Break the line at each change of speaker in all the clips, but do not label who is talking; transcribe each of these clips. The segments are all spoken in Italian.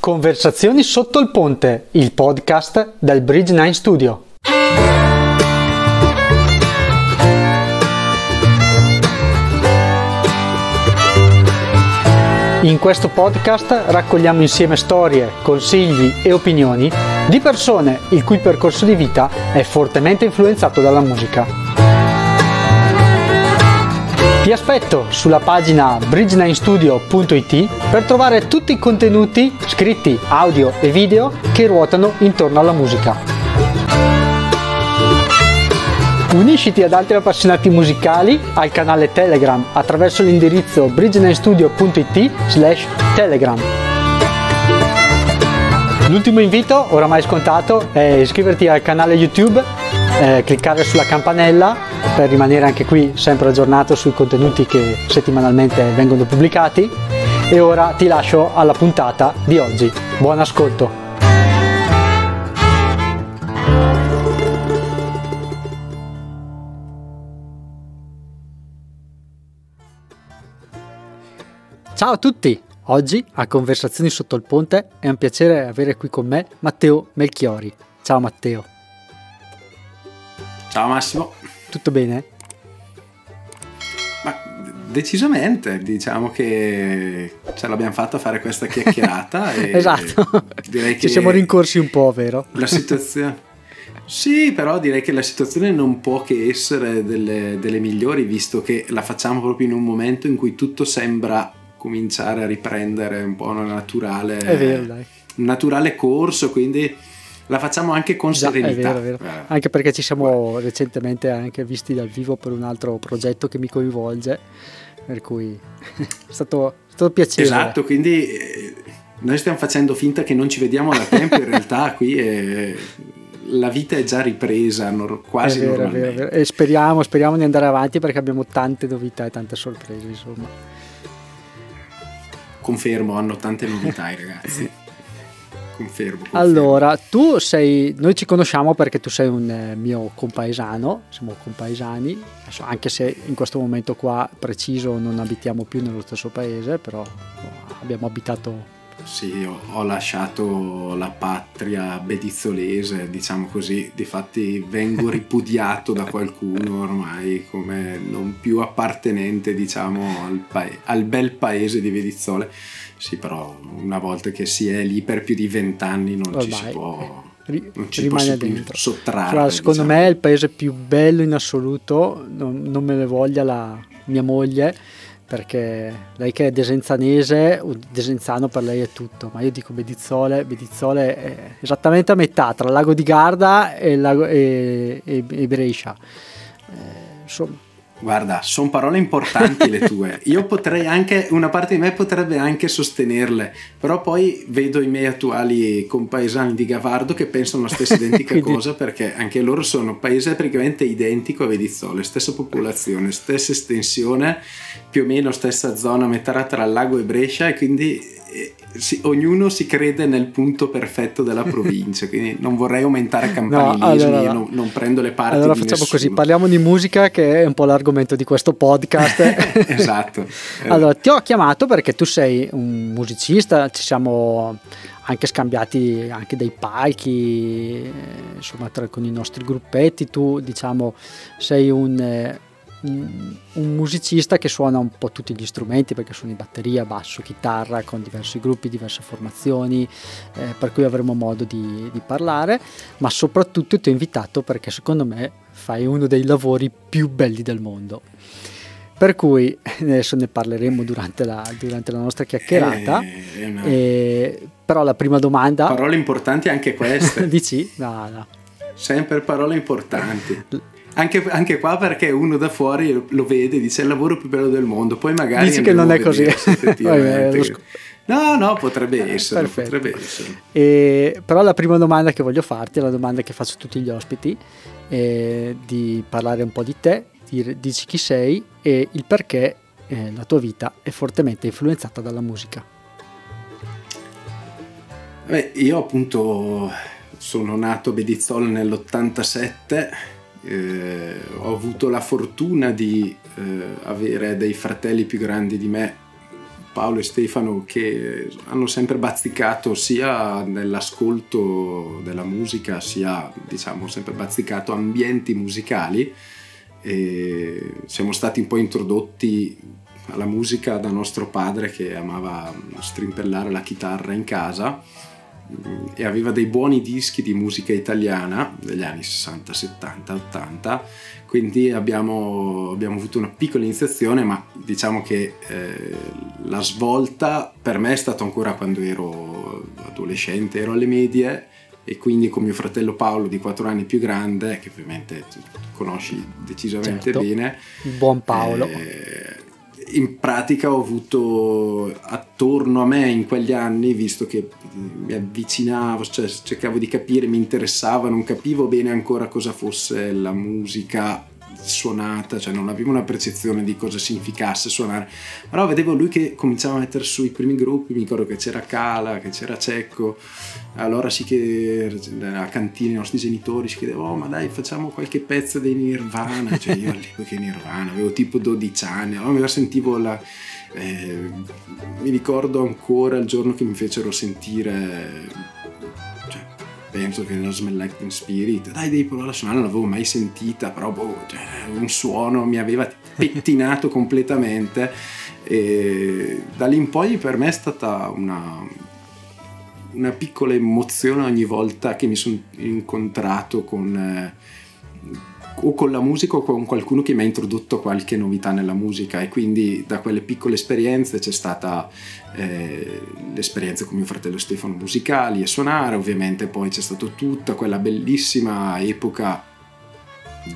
Conversazioni sotto il ponte, il podcast del Bridge 9 Studio. In questo podcast raccogliamo insieme storie, consigli e opinioni di persone il cui percorso di vita è fortemente influenzato dalla musica. Ti aspetto sulla pagina bridge9studio.it per trovare tutti i contenuti scritti, audio e video che ruotano intorno alla musica. Unisciti ad altri appassionati musicali al canale Telegram attraverso l'indirizzo bridge9studio.it slash telegram. L'ultimo invito, oramai scontato, è iscriverti al canale YouTube, eh, cliccare sulla campanella per rimanere anche qui sempre aggiornato sui contenuti che settimanalmente vengono pubblicati. E ora ti lascio alla puntata di oggi. Buon ascolto! Ciao a tutti! Oggi a Conversazioni sotto il ponte è un piacere avere qui con me Matteo Melchiori. Ciao Matteo.
Ciao Massimo.
Tutto bene?
Ma decisamente, diciamo che ce l'abbiamo fatta a fare questa chiacchierata.
esatto, direi che ci siamo rincorsi un po', vero?
La situazione... Sì, però direi che la situazione non può che essere delle, delle migliori, visto che la facciamo proprio in un momento in cui tutto sembra cominciare a riprendere un po' una naturale,
vero,
un naturale corso, quindi la facciamo anche con Già, serenità.
È vero, è vero. Eh. Anche perché ci siamo Beh. recentemente anche visti dal vivo per un altro progetto che mi coinvolge, per cui è stato, è stato piacere.
Esatto, quindi eh, noi stiamo facendo finta che non ci vediamo da tempo, in realtà qui è, la vita è già ripresa quasi
è vero,
normalmente.
È vero, vero. E speriamo, speriamo di andare avanti perché abbiamo tante novità e tante sorprese, insomma.
Confermo, hanno tante novità i ragazzi. Confermo, confermo,
Allora, tu sei, noi ci conosciamo perché tu sei un eh, mio compaesano, siamo compaesani, anche se in questo momento qua preciso non abitiamo più nello stesso paese, però abbiamo abitato
sì, ho, ho, lasciato la patria bedizzolese, diciamo così, difatti vengo ripudiato da qualcuno ormai come non più appartenente, diciamo, al, pa- al bel paese di Bedizzole. Sì, però una volta che si è lì per più di vent'anni non Ormai. ci si può... Non ci rimane dentro. sottrarre.
Fra, secondo diciamo. me è il paese più bello in assoluto, non, non me ne voglia la mia moglie, perché lei che è desenzanese, desenzano per lei è tutto, ma io dico Bedizzole, Bedizzole è esattamente a metà tra il lago di Garda e, lago, e, e, e Brescia.
Eh, insomma, Guarda, sono parole importanti le tue. Io potrei anche, una parte di me potrebbe anche sostenerle, però poi vedo i miei attuali compaesani di Gavardo che pensano la stessa identica Quindi... cosa perché anche loro sono paese praticamente identico a Vedizzole, stessa popolazione, stessa estensione, più o meno stessa zona, metà tra lago e Brescia e quindi si, ognuno si crede nel punto perfetto della provincia, quindi non vorrei aumentare campanilismi, no, allora, non, non, prendo le parti.
Allora facciamo
nessuno.
così, parliamo di musica che è un po' l'argomento di questo podcast.
esatto.
Allora, ti ho chiamato perché tu sei un musicista, ci siamo anche scambiati anche dei palchi, insomma, tra, con i nostri gruppetti, tu diciamo sei un eh, un musicista che suona un po' tutti gli strumenti perché suoni batteria, basso, chitarra con diversi gruppi, diverse formazioni eh, per cui avremo modo di, di, parlare. Ma soprattutto ti ho invitato perché secondo me fai uno dei lavori più belli del mondo. Per cui adesso ne parleremo durante la, durante la nostra chiacchierata. Eh, una... eh, però la prima domanda
parole importanti anche queste.
Dici? no no.
Sempre parole importanti anche, anche, qua perché uno da fuori lo vede e dice è il lavoro più bello del mondo, poi magari...
Dici che non è così.
no, no, potrebbe essere. Potrebbe essere.
E, però la prima domanda che voglio farti è la domanda che faccio a tutti gli ospiti, è di parlare un po' di te, di, dici chi sei e il perché eh, la tua vita è fortemente influenzata dalla musica.
Beh, io appunto sono nato a Bedizzolo nell'87 eh, ho avuto la fortuna di eh, avere dei fratelli più grandi di me Paolo e Stefano che hanno sempre bazzicato sia nell'ascolto della musica sia diciamo sempre bazzicato ambienti musicali. E siamo stati un po' introdotti alla musica da nostro padre che amava strimpellare la chitarra in casa e aveva dei buoni dischi di musica italiana degli anni 60, 70, 80 quindi abbiamo, abbiamo avuto una piccola iniziazione ma diciamo che eh, la svolta per me è stata ancora quando ero adolescente ero alle medie. E quindi con mio fratello Paolo di 4 anni più grande che ovviamente conosci decisamente certo. bene
buon Paolo. eh,
in pratica ho avuto attorno a me in quegli anni, visto che mi avvicinavo, cioè cercavo di capire, mi interessava, non capivo bene ancora cosa fosse la musica suonata, cioè non avevo una percezione di cosa significasse suonare, però vedevo lui che cominciava a mettere su i primi gruppi, mi ricordo che c'era Cala, che c'era Cecco, allora sì che a cantina i nostri genitori si chiedevano oh ma dai facciamo qualche pezzo dei Nirvana, cioè io all'epoca Nirvana, avevo tipo 12 anni, allora mi sentivo la... Eh, mi ricordo ancora il giorno che mi fecero sentire penso che la Smell Like Teen Spirit dai devi provare a suonare non l'avevo mai sentita però boh, cioè, un suono mi aveva pettinato completamente e da lì in poi per me è stata una, una piccola emozione ogni volta che mi sono incontrato con eh, o con la musica o con qualcuno che mi ha introdotto qualche novità nella musica e quindi da quelle piccole esperienze c'è stata eh, l'esperienza con mio fratello Stefano musicali e suonare ovviamente poi c'è stata tutta quella bellissima epoca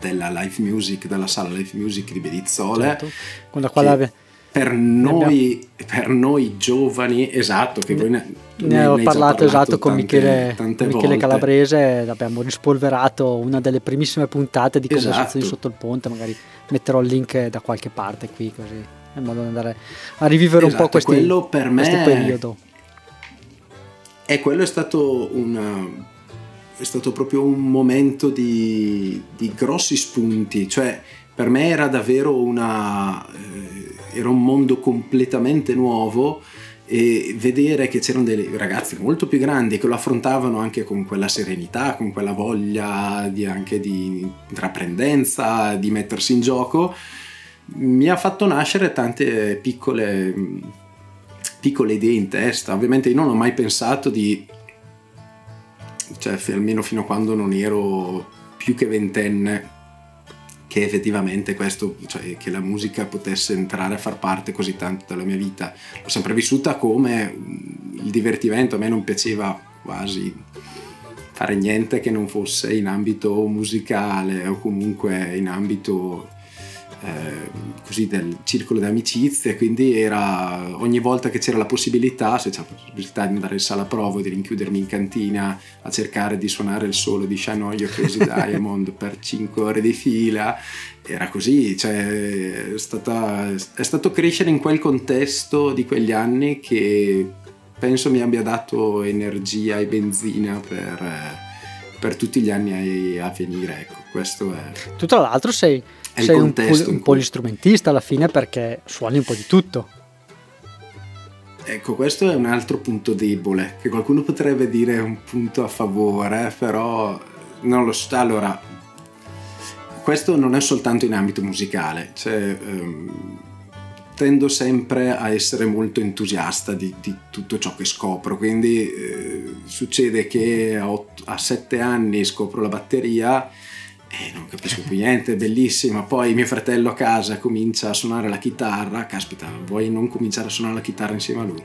della live music della sala live music di Bedizzole certo.
con la quale
per noi, per noi giovani, esatto, che voi
ne, ne ho parlato, parlato, esatto con Michele, Michele Calabrese, abbiamo rispolverato una delle primissime puntate di Conversazioni esatto. sotto il ponte, magari metterò il link da qualche parte qui così, in modo da andare a rivivere esatto, un po' esatto, questi, per me questo periodo.
E quello è stato una, è stato proprio un momento di, di grossi spunti, cioè per me era davvero una... Eh, era un mondo completamente nuovo e vedere che c'erano dei ragazzi molto più grandi che lo affrontavano anche con quella serenità, con quella voglia di, anche di intraprendenza, di mettersi in gioco, mi ha fatto nascere tante piccole, piccole idee in testa. Ovviamente io non ho mai pensato di, cioè almeno fino a quando non ero più che ventenne, che effettivamente questo, cioè, che la musica potesse entrare a far parte così tanto della mia vita. L'ho sempre vissuta come il divertimento, a me non piaceva quasi fare niente che non fosse in ambito musicale o comunque in ambito eh, così del circolo di amicizie, quindi era ogni volta che c'era la possibilità, se c'era la possibilità di andare in sala prova o di rinchiudermi in cantina a cercare di suonare il solo di Shanoio Crazy Diamond per 5 ore di fila, era così, cioè è, stata, è stato crescere in quel contesto di quegli anni che penso mi abbia dato energia e benzina per, per tutti gli anni a, a venire, ecco, questo è...
Tu tra l'altro sei sei un, pol- un polistrumentista alla fine perché suoni un po' di tutto.
Ecco, questo è un altro punto debole, che qualcuno potrebbe dire un punto a favore, però non lo so. Allora, questo non è soltanto in ambito musicale, cioè, ehm, tendo sempre a essere molto entusiasta di, di tutto ciò che scopro, quindi eh, succede che a sette anni scopro la batteria e non capisco più niente, bellissima. Poi mio fratello a casa comincia a suonare la chitarra, caspita, vuoi non cominciare a suonare la chitarra insieme a lui?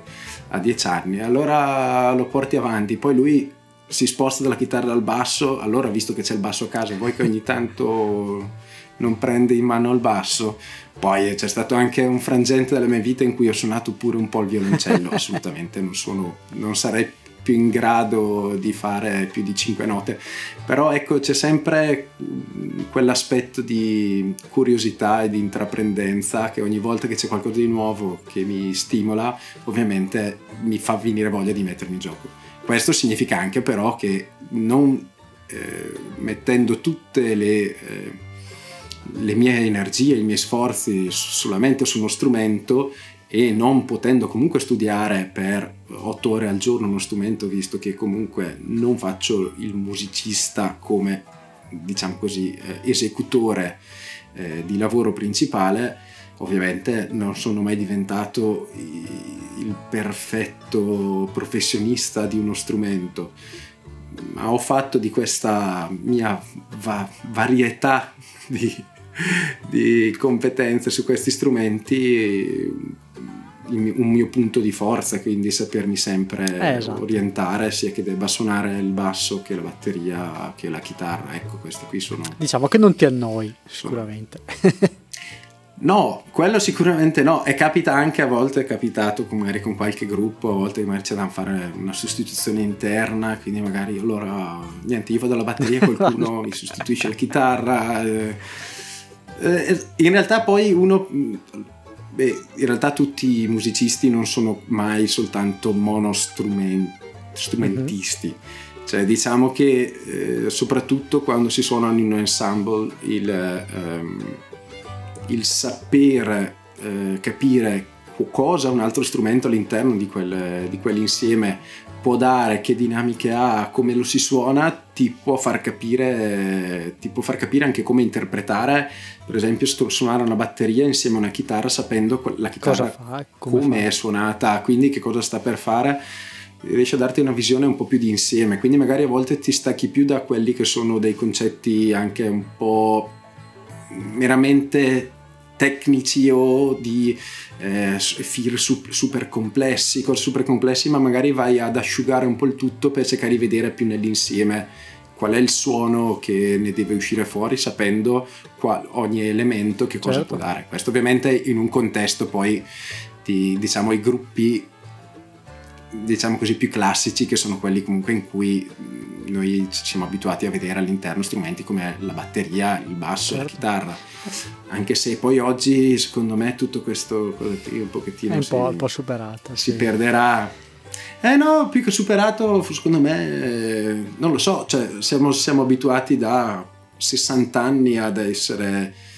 A dieci anni, allora lo porti avanti, poi lui si sposta dalla chitarra al basso, allora visto che c'è il basso a casa, vuoi che ogni tanto non prende in mano il basso? Poi c'è stato anche un frangente della mia vita in cui ho suonato pure un po' il violoncello, assolutamente non, sono, non sarei più in grado di fare più di 5 note. Però ecco c'è sempre quell'aspetto di curiosità e di intraprendenza che ogni volta che c'è qualcosa di nuovo che mi stimola ovviamente mi fa venire voglia di mettermi in gioco. Questo significa anche però che non eh, mettendo tutte le eh, le mie energie, i miei sforzi solamente su uno strumento, e non potendo comunque studiare per otto ore al giorno uno strumento, visto che comunque non faccio il musicista come, diciamo così, eh, esecutore eh, di lavoro principale, ovviamente non sono mai diventato il perfetto professionista di uno strumento, ma ho fatto di questa mia va- varietà di, di competenze su questi strumenti un mio punto di forza, quindi sapermi sempre eh, esatto. orientare, sia che debba suonare il basso che la batteria che la chitarra. Ecco, questi qui sono.
Diciamo che non ti annoi, sicuramente.
No, quello sicuramente no, e capita anche a volte, è capitato magari con qualche gruppo, a volte magari c'è da fare una sostituzione interna, quindi magari allora niente, io vado alla batteria, qualcuno mi sostituisce la chitarra. Eh, eh, in realtà poi uno Beh, in realtà tutti i musicisti non sono mai soltanto monostrumentisti. Mm-hmm. Cioè, diciamo che eh, soprattutto quando si suona in un ensemble il, ehm, il saper eh, capire cosa un altro strumento all'interno di, quel, di quell'insieme può dare, che dinamiche ha, come lo si suona, ti può far capire, ti può far capire anche come interpretare, per esempio, suonare una batteria insieme a una chitarra sapendo la chitarra fa, come, come è suonata, quindi che cosa sta per fare riesce a darti una visione un po' più di insieme, quindi magari a volte ti stacchi più da quelli che sono dei concetti anche un po' meramente tecnici o di eh, fil super complessi, cose super complessi, ma magari vai ad asciugare un po' il tutto per cercare di vedere più nell'insieme qual è il suono che ne deve uscire fuori sapendo qual, ogni elemento che cosa certo. può dare. Questo ovviamente in un contesto poi di diciamo i gruppi diciamo così più classici che sono quelli comunque in cui noi ci siamo abituati a vedere all'interno strumenti come la batteria, il basso, certo. la chitarra. Anche se poi oggi, secondo me, tutto questo un pochettino
è un,
si,
po', un po' superato.
Si
sì.
perderà. Eh no, più che superato, secondo me, eh, non lo so, cioè siamo, siamo abituati da 60 anni ad essere eh,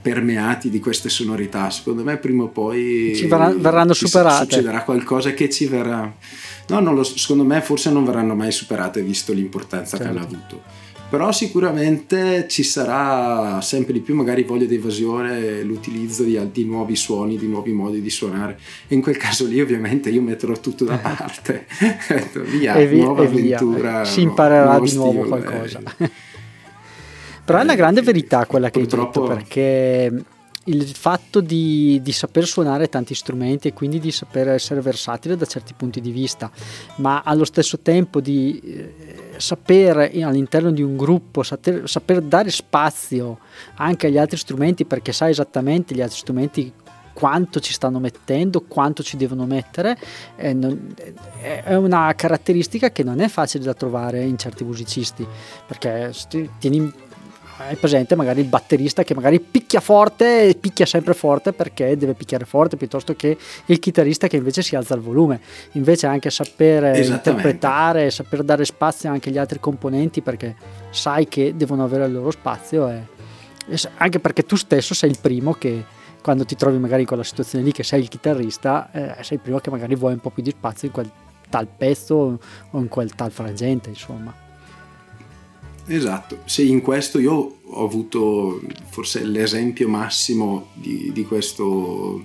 permeati di queste sonorità. Secondo me prima o poi
ci verrà, verranno superate.
Succederà qualcosa che ci verrà. No, lo, secondo me forse non verranno mai superate visto l'importanza certo. che hanno avuto. Però sicuramente ci sarà sempre di più magari voglia di evasione, l'utilizzo di, di nuovi suoni, di nuovi modi di suonare. E in quel caso lì ovviamente io metterò tutto da parte. via, e via, nuova e avventura.
Si imparerà di nuovo stile. qualcosa. Però è una grande verità quella che Purtroppo... hai detto perché il fatto di, di, saper suonare tanti strumenti e quindi di saper essere versatile da certi punti di vista, ma allo stesso tempo di eh, saper all'interno di un gruppo, saper, saper, dare spazio anche agli altri strumenti perché sai esattamente gli altri strumenti quanto ci stanno mettendo, quanto ci devono mettere, eh, non, è una caratteristica che non è facile da trovare in certi musicisti perché tieni hai presente magari il batterista che magari picchia forte e picchia sempre forte perché deve picchiare forte piuttosto che il chitarrista che invece si alza il volume. Invece anche sapere interpretare saper dare spazio anche agli altri componenti perché sai che devono avere il loro spazio e, anche perché tu stesso sei il primo che quando ti trovi magari in quella situazione lì che sei il chitarrista eh, sei il primo che magari vuoi un po' più di spazio in quel tal pezzo o in quel tal frangente insomma
Esatto, sì, in questo io ho avuto forse l'esempio massimo di, di, questo,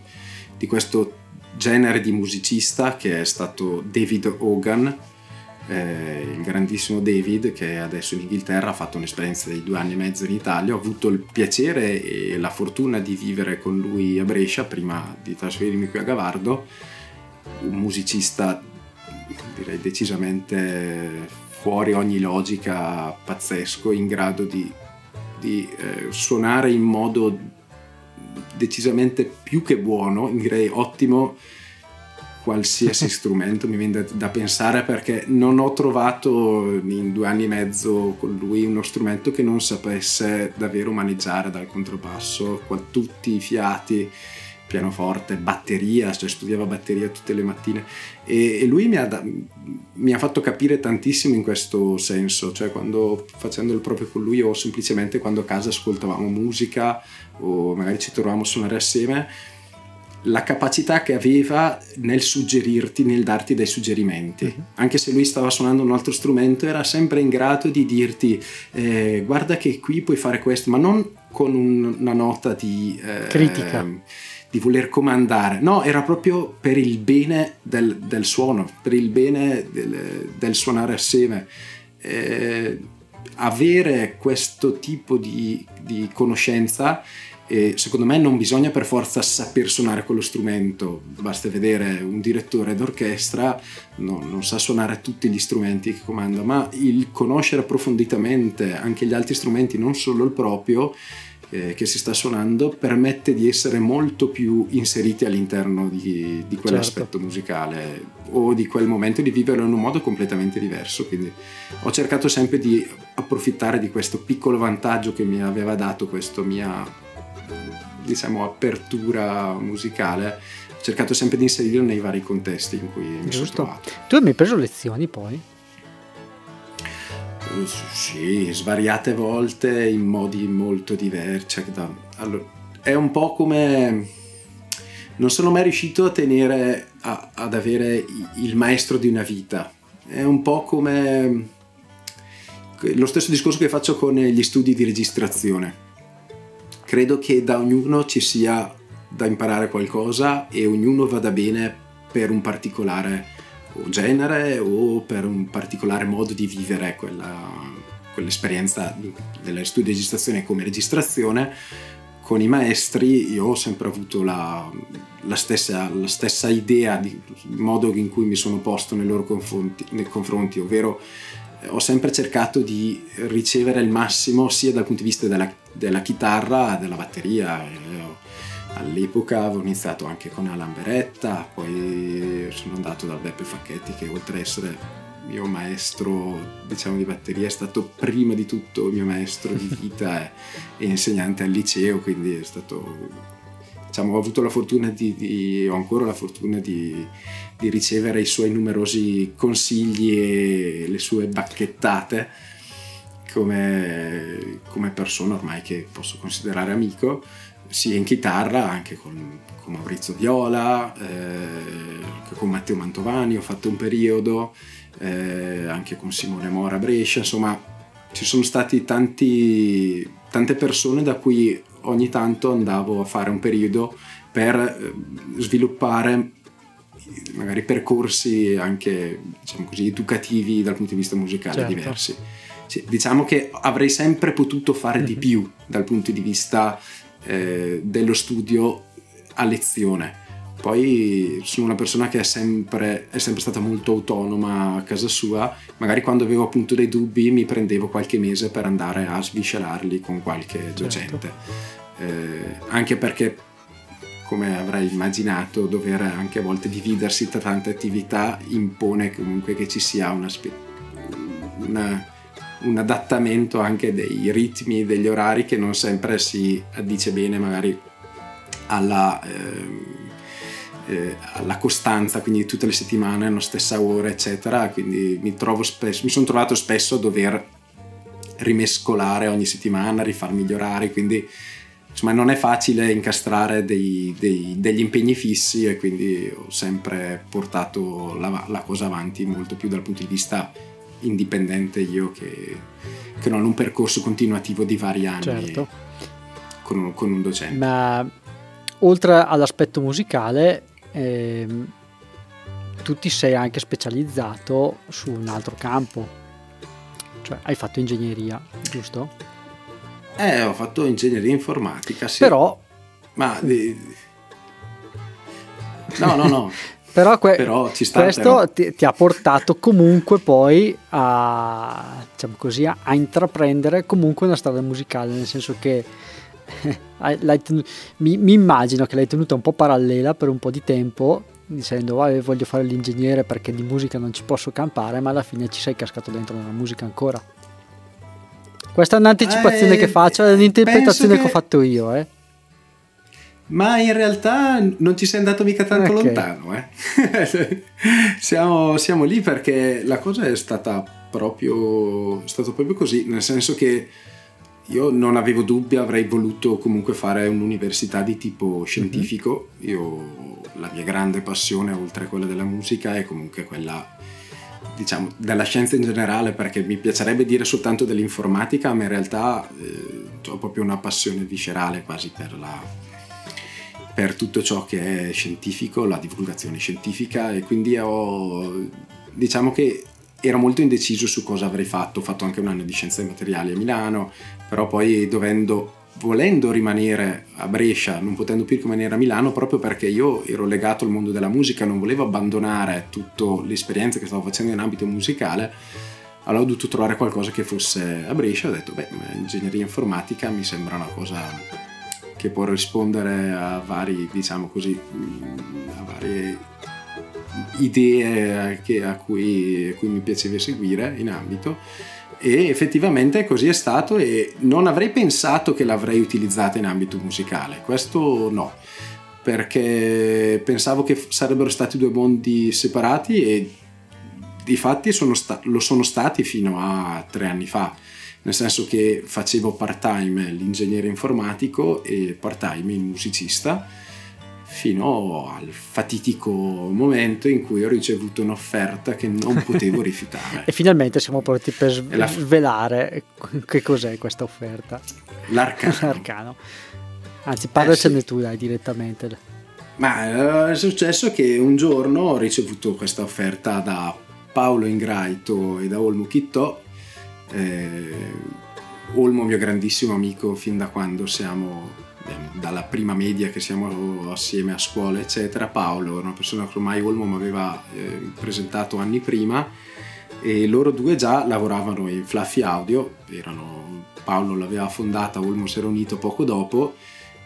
di questo genere di musicista che è stato David Hogan, eh, il grandissimo David che adesso in Inghilterra ha fatto un'esperienza di due anni e mezzo in Italia. Ho avuto il piacere e la fortuna di vivere con lui a Brescia prima di trasferirmi qui a Gavardo, un musicista direi decisamente fuori ogni logica pazzesco, in grado di, di eh, suonare in modo decisamente più che buono, direi ottimo, qualsiasi strumento mi viene da, da, pensare perché non ho trovato in due anni e mezzo con lui uno strumento che non sapesse davvero maneggiare dal contrabbasso, tutti i fiati pianoforte, batteria, cioè studiava batteria tutte le mattine e, e lui mi ha, mi ha, fatto capire tantissimo in questo senso, cioè quando facendo il proprio con lui o semplicemente quando a casa ascoltavamo musica o magari ci trovavamo a suonare assieme, la capacità che aveva nel suggerirti, nel darti dei suggerimenti. Uh-huh. Anche se lui stava suonando un altro strumento, era sempre in grado di dirti eh, guarda che qui puoi fare questo, ma non con un, una nota di...
Eh, Critica.
Di voler comandare, no, era proprio per il bene del, del suono, per il bene del, del suonare assieme. Eh, avere questo tipo di, di conoscenza e secondo me non bisogna per forza saper suonare quello strumento, basta vedere un direttore d'orchestra, no, non sa suonare tutti gli strumenti che comanda, ma il conoscere approfonditamente anche gli altri strumenti, non solo il proprio, eh, che si sta suonando, permette di essere molto più inseriti all'interno di, di quell'aspetto certo. musicale o di quel momento di viverlo in un modo completamente diverso. Quindi ho cercato sempre di approfittare di questo piccolo vantaggio che mi aveva dato questa mia diciamo, apertura musicale, ho cercato sempre di inserirlo nei vari contesti in cui mi Giusto. sono trovato.
Tu hai mai preso lezioni poi?
Sì, svariate volte in modi molto diversi. Allora, è un po' come... Non sono mai riuscito a tenere, a, ad avere il maestro di una vita. È un po' come lo stesso discorso che faccio con gli studi di registrazione credo che da ognuno ci sia da imparare qualcosa e ognuno vada bene per un particolare genere o per un particolare modo di vivere quella, quell'esperienza della studio di registrazione come registrazione con i maestri io ho sempre avuto la, la, stessa, la stessa, idea del modo in cui mi sono posto nei loro confronti, nei confronti ovvero ho sempre cercato di ricevere il massimo sia dal punto di vista della, della chitarra, della batteria. All'epoca avevo iniziato anche con Alan Beretta, poi sono andato dal Beppe Facchetti che oltre ad essere mio maestro diciamo di batteria è stato prima di tutto mio maestro di vita e, e insegnante al liceo, quindi è stato diciamo, ho avuto la fortuna di, di ho ancora la fortuna di, di, ricevere i suoi numerosi consigli e le sue bacchettate come, come persona ormai che posso considerare amico sia in chitarra anche con, con Maurizio Viola eh, con Matteo Mantovani ho fatto un periodo eh, anche con Simone Mora Brescia insomma ci sono stati tanti, tante persone da cui ogni tanto andavo a fare un periodo per eh, sviluppare magari percorsi anche diciamo così, educativi dal punto di vista musicale certo. diversi. Sì, diciamo che avrei sempre potuto fare mm-hmm. di mhm. più dal punto di vista eh, dello studio a lezione. Poi sono una persona che è sempre, è sempre, stata molto autonoma a casa sua, magari quando avevo appunto dei dubbi mi prendevo qualche mese per andare a sviscerarli con qualche certo. docente. Certo eh, anche perché come avrai immaginato dover anche a volte dividersi tra tante attività impone comunque che ci sia una, una, un adattamento anche dei ritmi, degli orari che non sempre si addice bene magari alla, eh, eh, alla costanza, quindi tutte le settimane alla stessa ora eccetera, quindi mi, spesso, mi sono trovato spesso a dover rimescolare ogni settimana, rifar migliorare, quindi insomma non è facile incastrare dei, dei, degli impegni fissi e quindi ho sempre portato la, la, cosa avanti molto più dal punto di vista indipendente io che, che non un percorso continuativo di vari anni certo. con, un, con un docente.
Ma oltre all'aspetto musicale ehm, tu ti sei anche specializzato su un altro campo, cioè hai fatto ingegneria, giusto?
Eh, ho fatto ingegneria informatica, sì.
Però...
Ma... No, no, no.
però, que- però sta, questo però. Ti, ti, ha portato comunque poi a, diciamo così, a, intraprendere comunque una strada musicale, nel senso che ten- mi, mi, immagino che l'hai tenuta un po' parallela per un po' di tempo dicendo ah, voglio fare l'ingegnere perché di musica non ci posso campare ma alla fine ci sei cascato dentro nella musica ancora questa è un'anticipazione eh, che faccio, è un'interpretazione che... che... ho fatto io, eh.
Ma in realtà non ci sei andato mica tanto okay. lontano, eh. siamo, siamo, lì perché la cosa è stata proprio, è stato proprio così, nel senso che io non avevo dubbi, avrei voluto comunque fare un'università di tipo scientifico. Mm-hmm. Io la mia grande passione, oltre a quella della musica, è comunque quella diciamo della scienza in generale, perché mi piacerebbe dire soltanto dell'informatica, ma in realtà eh, ho proprio una passione viscerale quasi per la, per tutto ciò che è scientifico, la divulgazione scientifica e quindi ho diciamo che ero molto indeciso su cosa avrei fatto, ho fatto anche un anno di scienze materiali a Milano, però poi dovendo volendo rimanere a Brescia, non potendo più rimanere a Milano, proprio perché io ero legato al mondo della musica, non volevo abbandonare tutta l'esperienza che stavo facendo in ambito musicale, allora ho dovuto trovare qualcosa che fosse a Brescia, ho detto, beh, ingegneria informatica mi sembra una cosa che può rispondere a vari, diciamo così, a varie idee che, a, cui, a cui mi piaceva seguire in ambito. E effettivamente così è stato e non avrei pensato che l'avrei utilizzata in ambito musicale, questo no, perché pensavo che sarebbero stati due mondi separati e di fatti sta- lo sono stati fino a tre anni fa, nel senso che facevo part time l'ingegnere informatico e part time il musicista fino al fatitico momento in cui ho ricevuto un'offerta che non potevo rifiutare.
e finalmente siamo pronti per svelare che cos'è questa offerta.
L'arcano.
L'arcano. Anzi, parlacene eh, sì. tu dai direttamente.
Ma eh, è successo che un giorno ho ricevuto questa offerta da Paolo Ingraito e da Olmo Chittò. Eh, Olmo mio grandissimo amico fin da quando siamo dalla prima media che siamo assieme a scuola, eccetera. Paolo, una persona che ormai Olmo mi aveva eh, presentato anni prima e loro due già lavoravano in Fluffy Audio, erano, Paolo l'aveva fondata, Olmo si era unito poco dopo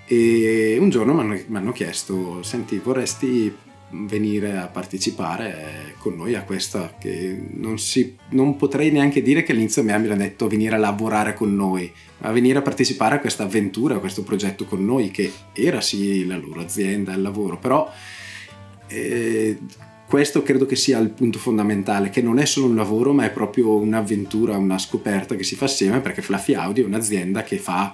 e un giorno mi hanno chiesto, senti vorresti venire a partecipare con noi a questa che non, si, non potrei neanche dire che all'inizio mi abbiano detto venire a lavorare con noi, ma venire a partecipare a questa avventura, a questo progetto con noi che era sì la loro azienda, il lavoro, però eh, questo credo che sia il punto fondamentale, che non è solo un lavoro ma è proprio un'avventura, una scoperta che si fa assieme perché Fluffy Audio è un'azienda che fa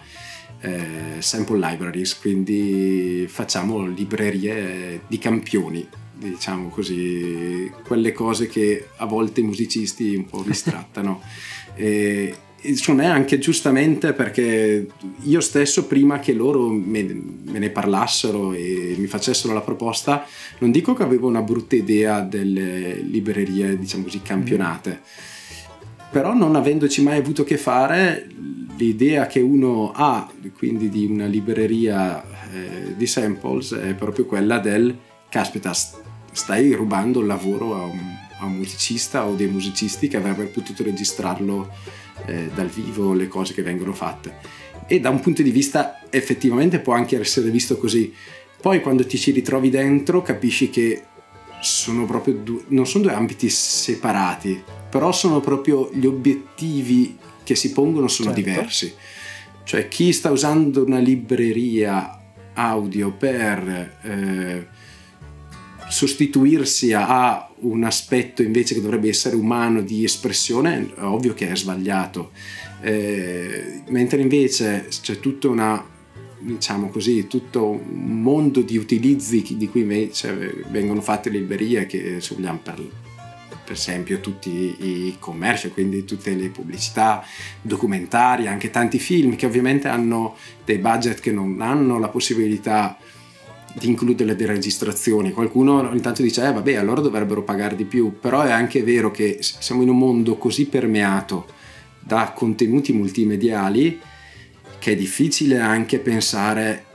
eh, sample libraries, quindi facciamo librerie di campioni, diciamo così, quelle cose che a volte i musicisti un po' distrattano. e, secondo me anche giustamente perché io stesso prima che loro me, me, ne parlassero e mi facessero la proposta non dico che avevo una brutta idea delle librerie diciamo così campionate però non avendoci mai avuto a che fare l'idea che uno ha quindi di una libreria eh, di samples è proprio quella del caspita stai rubando il lavoro a un, a un musicista o dei musicisti che avrebbero potuto registrarlo eh, dal vivo le cose che vengono fatte. E da un punto di vista effettivamente può anche essere visto così. Poi quando ti ci ritrovi dentro capisci che sono proprio due, non sono due ambiti separati però sono proprio gli obiettivi che si pongono sono certo. diversi. Cioè chi sta usando una libreria audio per eh, sostituirsi a un aspetto invece che dovrebbe essere umano di espressione, è ovvio che è sbagliato. Eh, mentre invece c'è tutta una diciamo così, tutto un mondo di utilizzi di cui invece vengono fatte librerie che se vogliamo per per esempio tutti i commerci, quindi tutte le pubblicità, documentari, anche tanti film che ovviamente hanno dei budget che non hanno la possibilità di includere le registrazioni. Qualcuno ogni tanto dice, eh vabbè, allora dovrebbero pagare di più, però è anche vero che siamo in un mondo così permeato da contenuti multimediali che è difficile anche pensare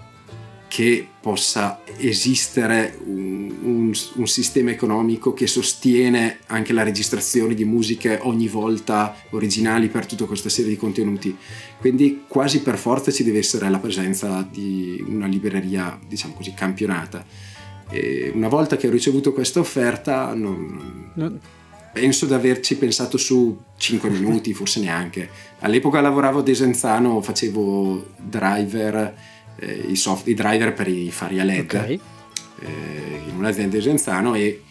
che possa esistere un, un, un, sistema economico che sostiene anche la registrazione di musiche ogni volta originali per tutta questa serie di contenuti. Quindi quasi per forza ci deve essere la presenza di una libreria, diciamo così, campionata. E una volta che ho ricevuto questa offerta, non, non... penso di averci pensato su 5 minuti, forse neanche. All'epoca lavoravo a Desenzano, facevo driver eh, i, soft, i, driver per i fari a LED okay. eh, in un'azienda di Genzano e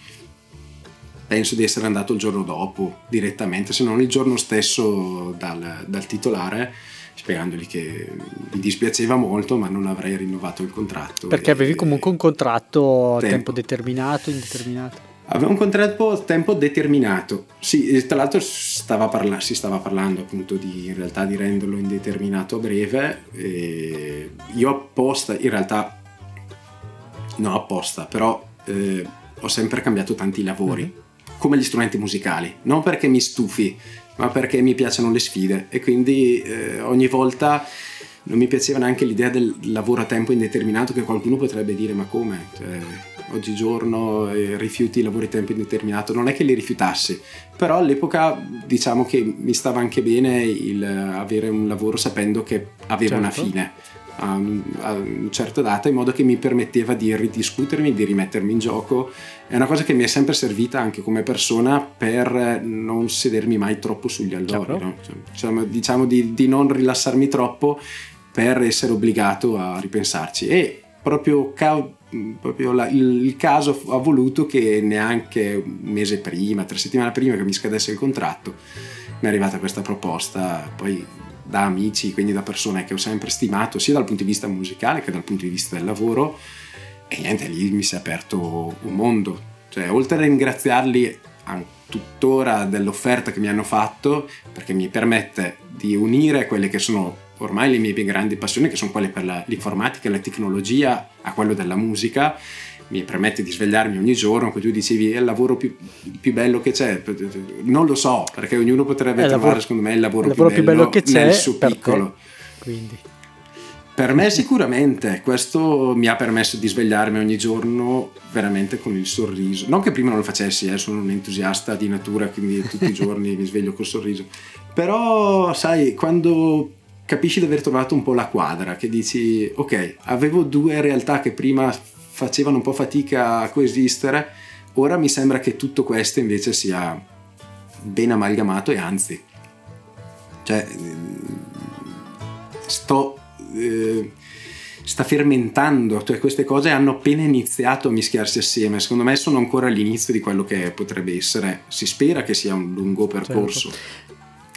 penso di essere andato il giorno dopo direttamente, se non il giorno stesso dal, dal titolare spiegandogli che mi dispiaceva molto ma non avrei rinnovato il contratto.
Perché avevi comunque un contratto a tempo, tempo determinato, indeterminato?
Aveva un contratto a tempo determinato. Sì, tra l'altro stava parla- si stava parlando appunto di, in realtà di renderlo indeterminato a breve. io apposta, in realtà, no apposta, però eh, ho sempre cambiato tanti lavori, mm-hmm. come gli strumenti musicali. Non perché mi stufi, ma perché mi piacciono le sfide e quindi eh, ogni volta non mi piaceva neanche l'idea del lavoro a tempo indeterminato che qualcuno potrebbe dire ma come? Cioè, oggigiorno eh, rifiuti i lavori a tempo indeterminato, non è che li rifiutassi, però all'epoca diciamo che mi stava anche bene il avere un lavoro sapendo che aveva certo. una fine a, un, a una certa data in modo che mi permetteva di ridiscutermi, di rimettermi in gioco. È una cosa che mi è sempre servita anche come persona per non sedermi mai troppo sugli allori, no? cioè, diciamo di, di non rilassarmi troppo per essere obbligato a ripensarci. E proprio, ca- proprio la, il, il, caso ha voluto che neanche un mese prima, tre settimane prima che mi scadesse il contratto, mi è arrivata questa proposta. Poi da amici, quindi da persone che ho sempre stimato sia dal punto di vista musicale che dal punto di vista del lavoro e niente, lì mi si è aperto un mondo. Cioè, oltre a ringraziarli tuttora dell'offerta che mi hanno fatto, perché mi permette di unire quelle che sono ormai le mie grandi passioni, che sono quelle per la, l'informatica e la tecnologia, a quello della musica, mi permette di svegliarmi ogni giorno, come tu dicevi, è il lavoro più, più, bello che c'è. Non lo so, perché ognuno potrebbe è trovare, lavoro, secondo me, il lavoro, il lavoro più, bello più, bello che c'è nel suo piccolo.
Quindi.
Per me sicuramente, questo mi ha permesso di svegliarmi ogni giorno veramente con il sorriso. Non che prima non lo facessi, eh, sono un entusiasta di natura, quindi tutti i giorni mi sveglio col sorriso. Però, sai, quando capisci di aver trovato un po' la quadra, che dici, ok, avevo due realtà che prima facevano un po' fatica a coesistere, ora mi sembra che tutto questo invece sia ben amalgamato e anzi, cioè, sto, eh, sta fermentando, cioè queste cose hanno appena iniziato a mischiarsi assieme, secondo me sono ancora all'inizio di quello che potrebbe essere, si spera che sia un lungo percorso, certo.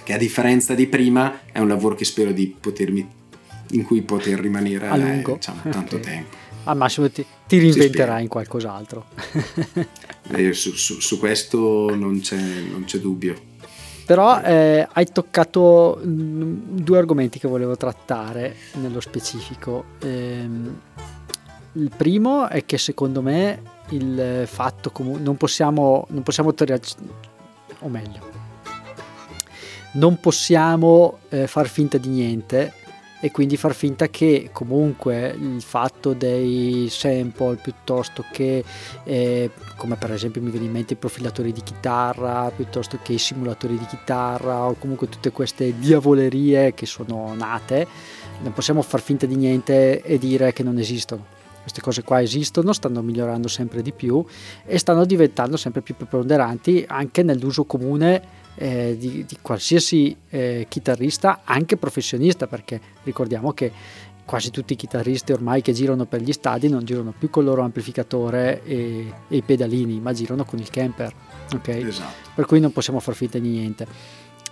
Che a differenza di prima è un lavoro che spero di potermi, in cui poter rimanere eh, diciamo, tanto okay. tempo
al massimo ti, ti reinventerai in qualcos'altro.
eh, su, su, su, questo non c'è, non c'è dubbio.
Però eh, hai toccato mm, due argomenti che volevo trattare nello specifico. Eh, il primo è che secondo me il fatto comunque non possiamo, non possiamo o meglio, non possiamo eh, far finta di niente e quindi far finta che comunque il fatto dei sample piuttosto che eh, come per esempio mi viene in mente i profilatori di chitarra piuttosto che i simulatori di chitarra o comunque tutte queste diavolerie che sono nate non possiamo far finta di niente e dire che non esistono. Queste cose qua esistono, stanno migliorando sempre di più e stanno diventando sempre più preponderanti anche nell'uso comune eh, di, di, qualsiasi eh, chitarrista, anche professionista, perché ricordiamo che quasi tutti i chitarristi ormai che girano per gli stadi non girano più con il loro amplificatore e, e i pedalini, ma girano con il camper. Okay? Esatto. Per cui non possiamo far finta di niente.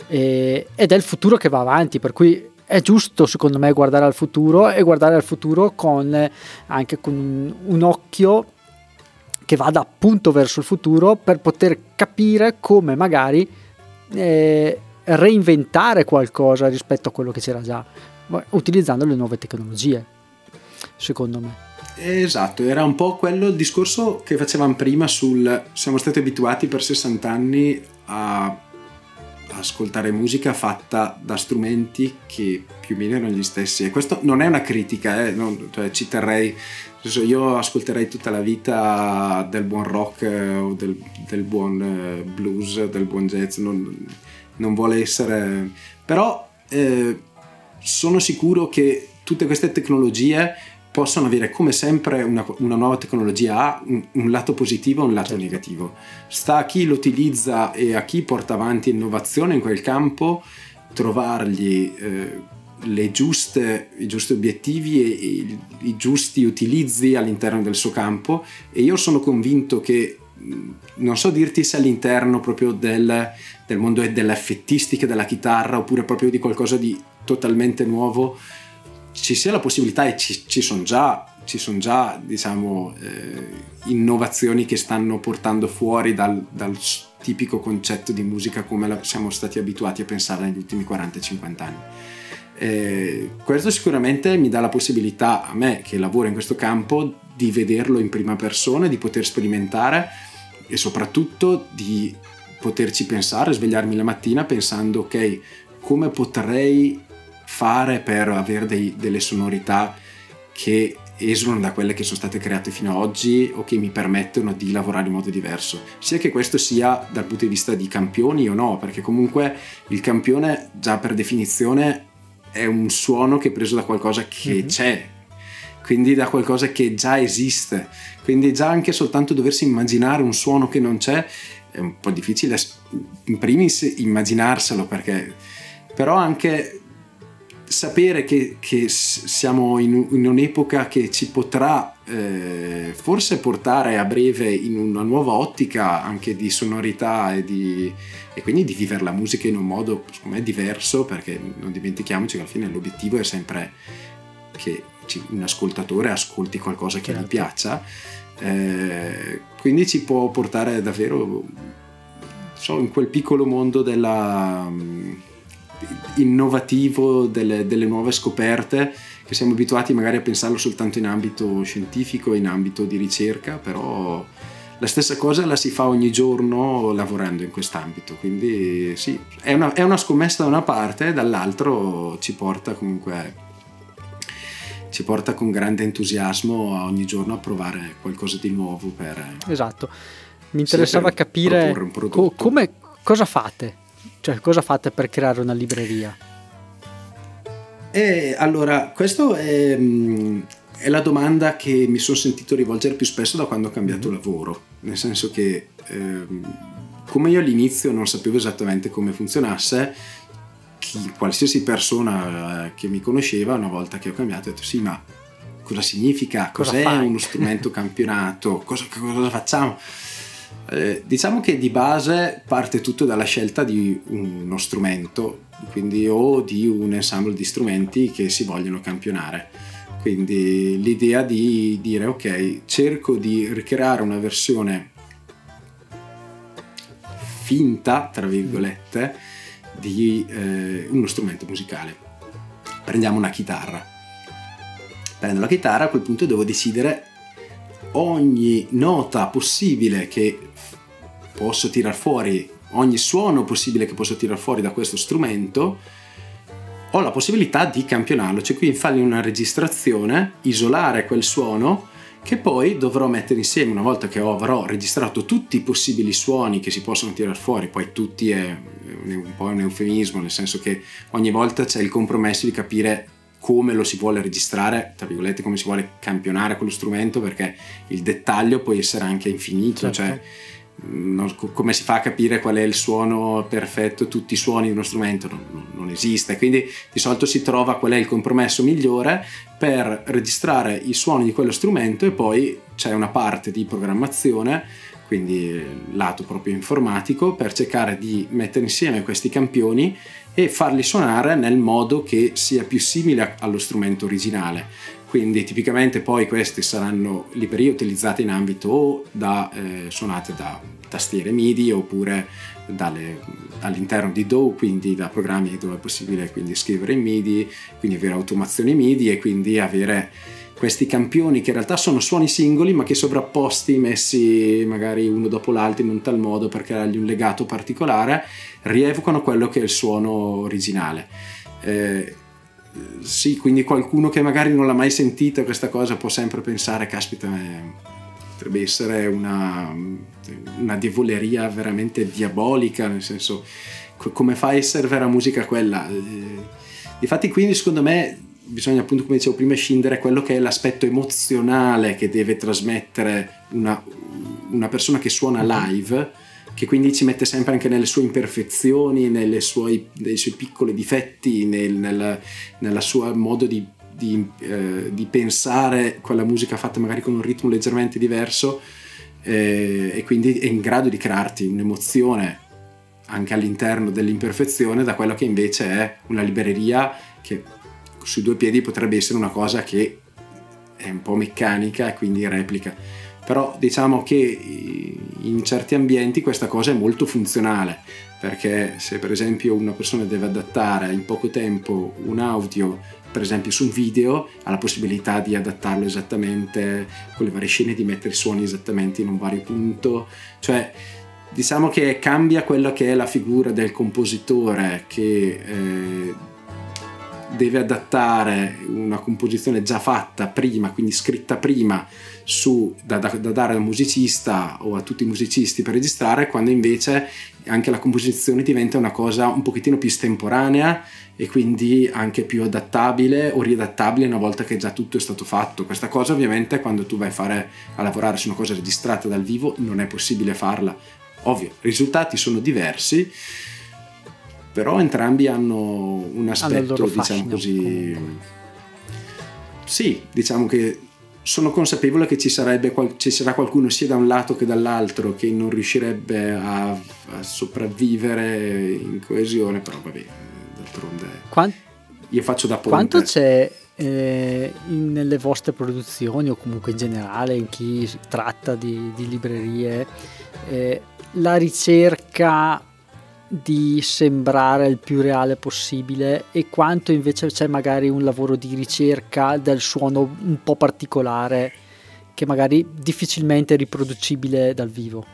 E, ed è il futuro che va avanti, per cui è giusto secondo me guardare al futuro e guardare al futuro con anche con un, un occhio che vada appunto verso il futuro per poter capire come magari eh, reinventare qualcosa rispetto a quello che c'era già, utilizzando le nuove tecnologie, secondo me.
Esatto, era un po' quello il discorso che facevamo prima sul siamo stati abituati per 60 anni a ascoltare musica fatta da strumenti che più o meno erano gli stessi e questo non è una critica, eh, non, cioè, ci terrei io ascolterei tutta la vita del buon rock eh, o del, del buon eh, blues, del buon jazz, non, non vuole essere... però eh, sono sicuro che tutte queste tecnologie possono avere come sempre una, una nuova tecnologia ha un, un, lato positivo e un lato certo. negativo. Sta a chi lo utilizza e a chi porta avanti innovazione in quel campo trovargli eh, giuste, i giusti obiettivi e i, i, giusti utilizzi all'interno del suo campo e io sono convinto che non so dirti se all'interno proprio del, del mondo dell'effettistica della chitarra oppure proprio di qualcosa di totalmente nuovo ci sia la possibilità e ci, ci sono già, ci son già diciamo, eh, innovazioni che stanno portando fuori dal, dal, tipico concetto di musica come la, siamo stati abituati a pensare negli ultimi 40-50 anni. Eh, questo sicuramente mi dà la possibilità a me che lavoro in questo campo di vederlo in prima persona, di poter sperimentare e soprattutto di poterci pensare, svegliarmi la mattina pensando ok, come potrei fare per avere dei, delle sonorità che esulano da quelle che sono state create fino ad oggi o che mi permettono di lavorare in modo diverso. Sia che questo sia dal punto di vista di campioni o no, perché comunque il campione già per definizione è un suono che è preso da qualcosa che mm-hmm. c'è, quindi da qualcosa che già esiste. Quindi già anche soltanto doversi immaginare un suono che non c'è è un po' difficile in primis immaginarselo perché però anche sapere che, che siamo in, in, un'epoca che ci potrà eh, forse portare a breve in una nuova ottica anche di sonorità e, di, e quindi di vivere la musica in un modo secondo me diverso perché non dimentichiamoci che alla fine l'obiettivo è sempre che un ascoltatore ascolti qualcosa che certo. gli piaccia eh, quindi ci può portare davvero so, in quel piccolo mondo della innovativo delle, delle, nuove scoperte che siamo abituati magari a pensarlo soltanto in ambito scientifico, in ambito di ricerca, però la stessa cosa la si fa ogni giorno lavorando in quest'ambito, quindi sì, è una, è una scommessa da una parte, dall'altro ci porta comunque ci porta con grande entusiasmo ogni giorno a provare qualcosa di nuovo per...
Esatto, mi interessava sì, capire co- come, cosa fate cioè, cosa fate per creare una libreria?
E allora, questa è, mm, è, la domanda che mi sono sentito rivolgere più spesso da quando ho cambiato mm-hmm. lavoro, nel senso che ehm, come io all'inizio non sapevo esattamente come funzionasse, chi, qualsiasi persona eh, che mi conosceva una volta che ho cambiato ha detto sì ma cosa significa, cos'è cosa uno strumento campionato, cosa, cosa facciamo? Eh, diciamo che di base parte tutto dalla scelta di uno strumento, quindi o di un ensemble di strumenti che si vogliono campionare. Quindi l'idea di dire ok, cerco di ricreare una versione finta, tra virgolette, di eh, uno strumento musicale. Prendiamo una chitarra. Prendo la chitarra, a quel punto devo decidere ogni nota possibile che posso tirar fuori, ogni suono possibile che posso tirar fuori da questo strumento, ho la possibilità di campionarlo, cioè quindi fargli una registrazione, isolare quel suono che poi dovrò mettere insieme. Una volta che avrò registrato tutti i possibili suoni che si possono tirare fuori, poi tutti è un po' un eufemismo, nel senso che ogni volta c'è il compromesso di capire come lo si vuole registrare, tra virgolette come si vuole campionare quello strumento, perché il dettaglio può essere anche infinito, certo. cioè non, come si fa a capire qual è il suono perfetto, tutti i suoni di uno strumento non, non, esiste, quindi di solito si trova qual è il compromesso migliore per registrare i suoni di quello strumento e poi c'è una parte di programmazione, quindi lato proprio informatico, per cercare di mettere insieme questi campioni e farli suonare nel modo che sia più simile allo strumento originale. Quindi tipicamente poi queste saranno librerie utilizzate in ambito o da, eh, suonate da tastiere MIDI oppure dalle, all'interno di DAW, quindi da programmi dove è possibile scrivere in MIDI, quindi avere automazioni MIDI e quindi avere questi campioni che in realtà sono suoni singoli ma che sovrapposti, messi magari uno dopo l'altro in un tal modo per creargli un legato particolare, rievocano quello che è il suono originale. Eh, sì, quindi qualcuno che magari non l'ha mai sentita questa cosa può sempre pensare, caspita, eh, potrebbe essere una, una diavoleria veramente diabolica, nel senso, come fa a essere vera musica quella? Eh, difatti quindi secondo me bisogna appunto, come dicevo prima, scindere quello che è l'aspetto emozionale che deve trasmettere una, una persona che suona live che quindi ci mette sempre anche nelle sue imperfezioni, suoi, nei suoi piccoli difetti, nel, nel nella sua modo di, di, eh, di, pensare quella musica fatta magari con un ritmo leggermente diverso, eh, e quindi è in grado di crearti un'emozione anche all'interno dell'imperfezione da quello che invece è una libreria che su due piedi potrebbe essere una cosa che è un po' meccanica e quindi replica. Però diciamo che in certi ambienti questa cosa è molto funzionale, perché se per esempio una persona deve adattare in poco tempo un audio, per esempio su un video, ha la possibilità di adattarlo esattamente con le varie scene, di mettere i suoni esattamente in un vario punto, cioè diciamo che cambia quella che è la figura del compositore che eh, deve adattare una composizione già fatta prima, quindi scritta prima su, da, da, da, dare al musicista o a tutti i musicisti per registrare, quando invece anche la composizione diventa una cosa un pochettino più estemporanea e quindi anche più adattabile o riadattabile una volta che già tutto è stato fatto. Questa cosa ovviamente quando tu vai fare, a lavorare su una cosa registrata dal vivo non è possibile farla. Ovvio, i risultati sono diversi, però entrambi hanno un aspetto, diciamo così... Comunque. Sì, diciamo che sono consapevole che ci, sarebbe, ci, sarà qualcuno sia da un lato che dall'altro che non riuscirebbe a, a sopravvivere in coesione, però vabbè, d'altronde
Quant-
io faccio da ponte.
Quanto c'è eh, in, nelle vostre produzioni o comunque in generale in chi tratta di, di librerie eh, la ricerca di sembrare il più reale possibile e quanto invece c'è magari un lavoro di ricerca del suono un po' particolare che magari difficilmente è riproducibile dal vivo.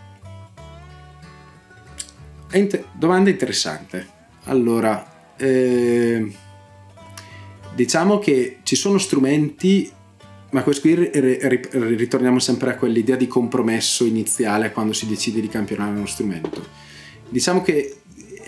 Inter- domanda interessante. Allora, eh, diciamo che ci sono strumenti, ma questo qui ritorniamo sempre a quell'idea di compromesso iniziale quando si decide di campionare uno strumento. Diciamo che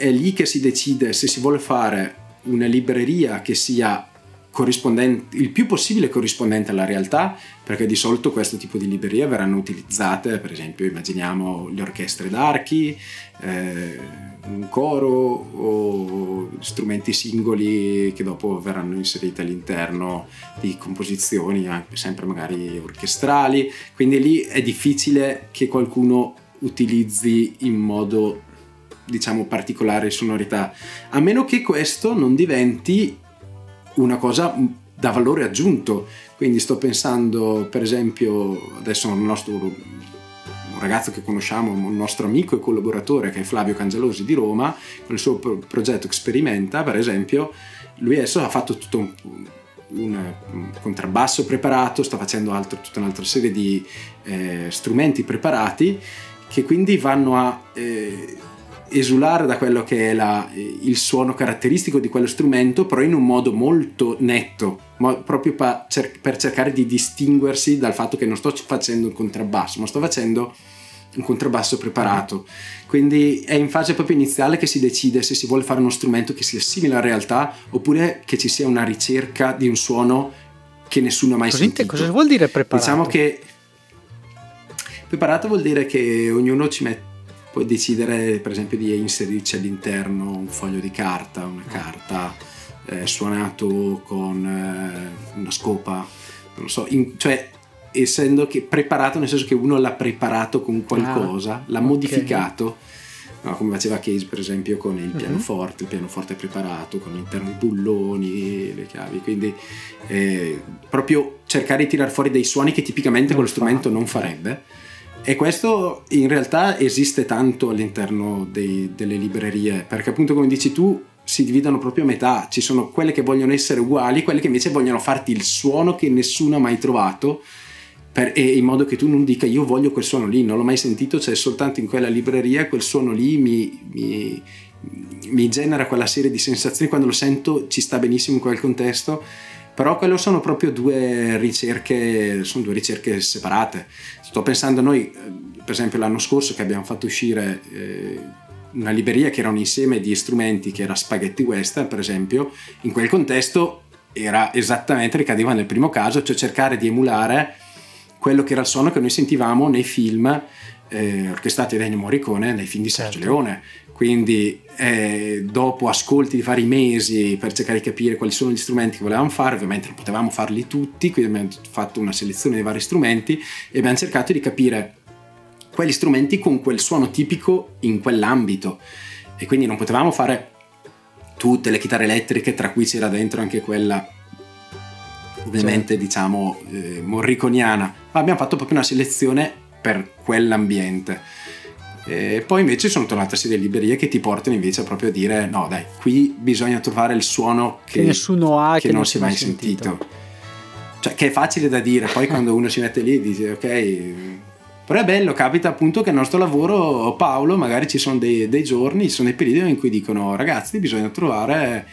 è lì che si decide se si vuole fare una libreria che sia il più possibile corrispondente alla realtà, perché di solito questo tipo di librerie verranno utilizzate, per esempio immaginiamo le orchestre d'archi, eh, un coro o strumenti singoli che dopo verranno inseriti all'interno di composizioni anche sempre magari orchestrali, quindi lì è difficile che qualcuno utilizzi in modo diciamo particolare sonorità, a meno che questo non diventi una cosa da valore aggiunto. Quindi sto pensando, per esempio, adesso un nostro un ragazzo che conosciamo, un nostro amico e collaboratore che è Flavio Cangelosi di Roma, con il suo progetto Experimenta, per esempio, lui adesso ha fatto tutto un, un, un contrabbasso preparato, sta facendo altro, tutta un'altra serie di eh, strumenti preparati che quindi vanno a eh, esulare da quello che è la, il suono caratteristico di quello strumento, però in un modo molto netto, proprio per, per cercare di distinguersi dal fatto che non sto facendo un contrabbasso, ma sto facendo un contrabbasso preparato. Quindi è in fase proprio iniziale che si decide se si vuole fare uno strumento che sia simile alla realtà oppure che ci sia una ricerca di un suono che nessuno ha mai Così sentito.
Cosa vuol dire preparato?
Diciamo che preparato vuol dire che ognuno ci mette puoi decidere per esempio di inserirci all'interno un foglio di carta, una carta eh, suonato con eh, una scopa, non lo so, in, cioè essendo che preparato nel senso che uno l'ha preparato con qualcosa, ah, l'ha okay. modificato. No, come faceva Case per esempio con il mhm. pianoforte, il pianoforte preparato con all'interno i bulloni, le chiavi, quindi eh, proprio cercare di tirare fuori dei suoni che tipicamente non quello fa. strumento non farebbe e questo in realtà esiste tanto all'interno dei, delle librerie, perché appunto come dici tu si dividono proprio a metà, ci sono quelle che vogliono essere uguali, quelle che invece vogliono farti il suono che nessuno ha mai trovato, per, in modo che tu non dica io voglio quel suono lì, non l'ho mai sentito, cioè soltanto in quella libreria quel suono lì mi, mi, mi genera quella serie di sensazioni, quando lo sento ci sta benissimo in quel contesto però quello sono proprio due ricerche, sono due ricerche separate. Sto pensando a noi, eh, per esempio l'anno scorso che abbiamo fatto uscire eh, una libreria che era un insieme di strumenti che era Spaghetti Western, per esempio, in quel contesto era esattamente, ricadeva nel primo caso, cioè cercare di emulare quello che era il suono che noi sentivamo nei film eh, orchestrati da Ennio Morricone nei film di Sergio certo. Leone quindi eh, dopo ascolti di vari mesi per cercare di capire quali sono gli strumenti che volevamo fare, ovviamente non potevamo farli tutti, quindi abbiamo fatto una selezione di vari strumenti e abbiamo cercato di capire quegli strumenti con quel suono tipico in quell'ambito. E quindi non potevamo fare tutte le chitarre elettriche tra cui c'era dentro anche quella ovviamente certo. diciamo eh, morriconiana. Ma abbiamo fatto proprio una selezione per quell'ambiente e poi invece sono tornate a delle librerie che ti portano invece proprio a dire no dai qui bisogna trovare il suono che,
che nessuno ha
che, che non si è mai sentito. sentito. cioè che è facile da dire poi quando uno si mette lì e dice ok però è bello capita appunto che il nostro lavoro Paolo magari ci sono dei, dei giorni ci sono dei periodi in cui dicono ragazzi bisogna trovare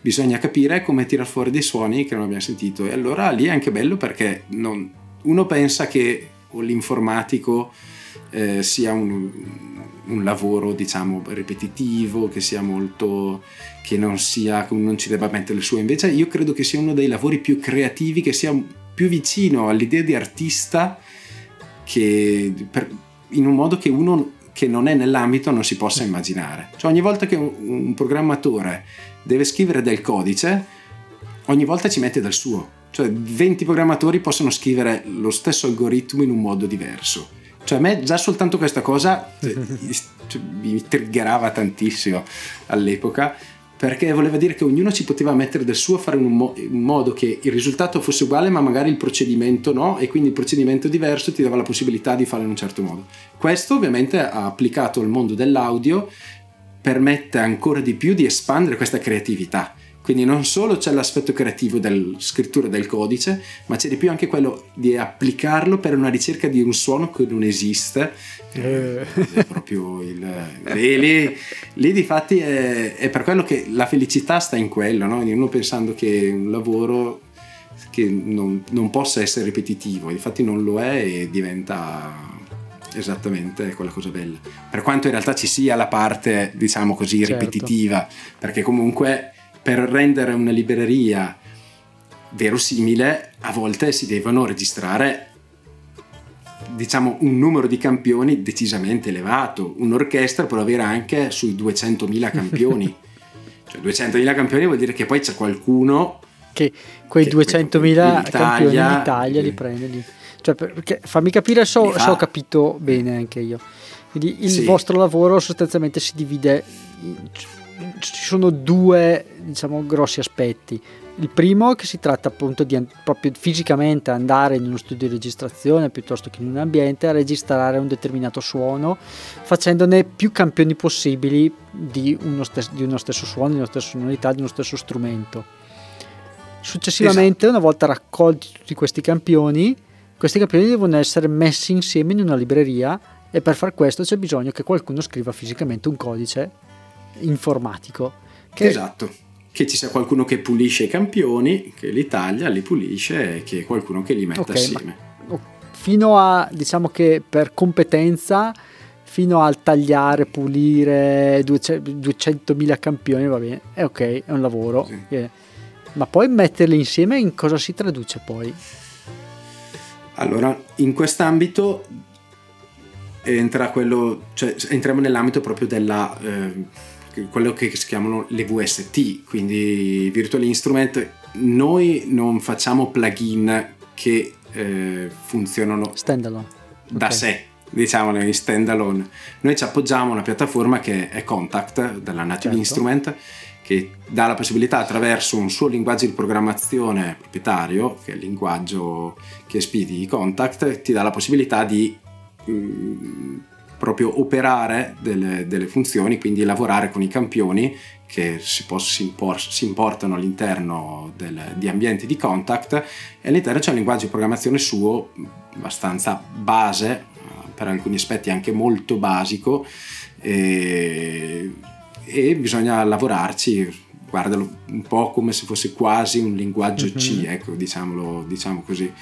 bisogna capire come tirar fuori dei suoni che non abbiamo sentito e allora lì è anche bello perché non, uno pensa che l'informatico eh, sia un, un, lavoro diciamo ripetitivo, che sia molto che non sia non ci debba mettere il suo. Invece io credo che sia uno dei lavori più creativi che sia più vicino all'idea di artista che per, in un modo che uno che non è nell'ambito non si possa immaginare. Cioè ogni volta che un, un programmatore deve scrivere del codice ogni volta ci mette del suo. Cioè 20 programmatori possono scrivere lo stesso algoritmo in un modo diverso cioè a me già soltanto questa cosa cioè, mi triggerava tantissimo all'epoca perché voleva dire che ognuno ci poteva mettere del suo a fare un, mo- in modo che il risultato fosse uguale ma magari il procedimento no e quindi il procedimento diverso ti dava la possibilità di farlo in un certo modo. Questo ovviamente ha applicato al mondo dell'audio permette ancora di più di espandere questa creatività quindi non solo c'è l'aspetto creativo della scrittura del codice, ma c'è di più anche quello di applicarlo per una ricerca di un suono che non esiste. Eh. È proprio il... Lì, lì, lì di fatti è, è, per quello che la felicità sta in quello, no? uno pensando che un lavoro che non, non possa essere ripetitivo, infatti non lo è e diventa esattamente quella cosa bella. Per quanto in realtà ci sia la parte, diciamo così, certo. ripetitiva, perché comunque per rendere una libreria verosimile a volte si devono registrare diciamo un numero di campioni decisamente elevato un'orchestra può avere anche sui 200.000 campioni cioè 200.000 campioni vuol dire che poi c'è qualcuno
che quei che 200.000 campioni in Italia li prende lì. Cioè, perché, fammi capire se ho, ho capito bene anche io quindi il sì. vostro lavoro sostanzialmente si divide ci sono due diciamo, grossi aspetti. Il primo che si tratta appunto di proprio fisicamente andare in uno studio di registrazione piuttosto che in un ambiente a registrare un determinato suono facendone più campioni possibili di uno, stes- di uno stesso suono, di una stessa sonorità, di uno stesso strumento. Successivamente, esatto. una volta raccolti tutti questi campioni, questi campioni devono essere messi insieme in una libreria e per far questo c'è bisogno che qualcuno scriva fisicamente un codice informatico.
Che... Esatto, che ci sia qualcuno che pulisce i campioni, che li taglia, li pulisce e che qualcuno che li metta okay, assieme.
Ma, fino a, diciamo che per competenza, fino al tagliare, pulire 200.000 campioni, va bene, è ok, è un lavoro. Sì. Eh. Ma poi metterli insieme in cosa si traduce poi?
Allora, in quest'ambito entra quello, cioè entriamo nell'ambito proprio della... Eh, quello che si chiamano le VST, quindi Virtual Instrument. Noi non facciamo plugin che eh, funzionano
standalone.
da okay. sé, diciamo in standalone. Noi ci appoggiamo a una piattaforma che è Contact della Native certo. Instrument che dà la possibilità attraverso un suo linguaggio di programmazione proprietario, che è il linguaggio KSP di Contact, ti dà la possibilità di mm, proprio operare delle, delle, funzioni, quindi lavorare con i campioni che si, poss- si, impor- si importano all'interno del, di ambienti di contact e all'interno c'è un linguaggio di programmazione suo abbastanza base, eh, per alcuni aspetti anche molto basico e, e bisogna lavorarci guardalo un po' come se fosse quasi un linguaggio mm-hmm. C, ecco, diciamolo, diciamo così.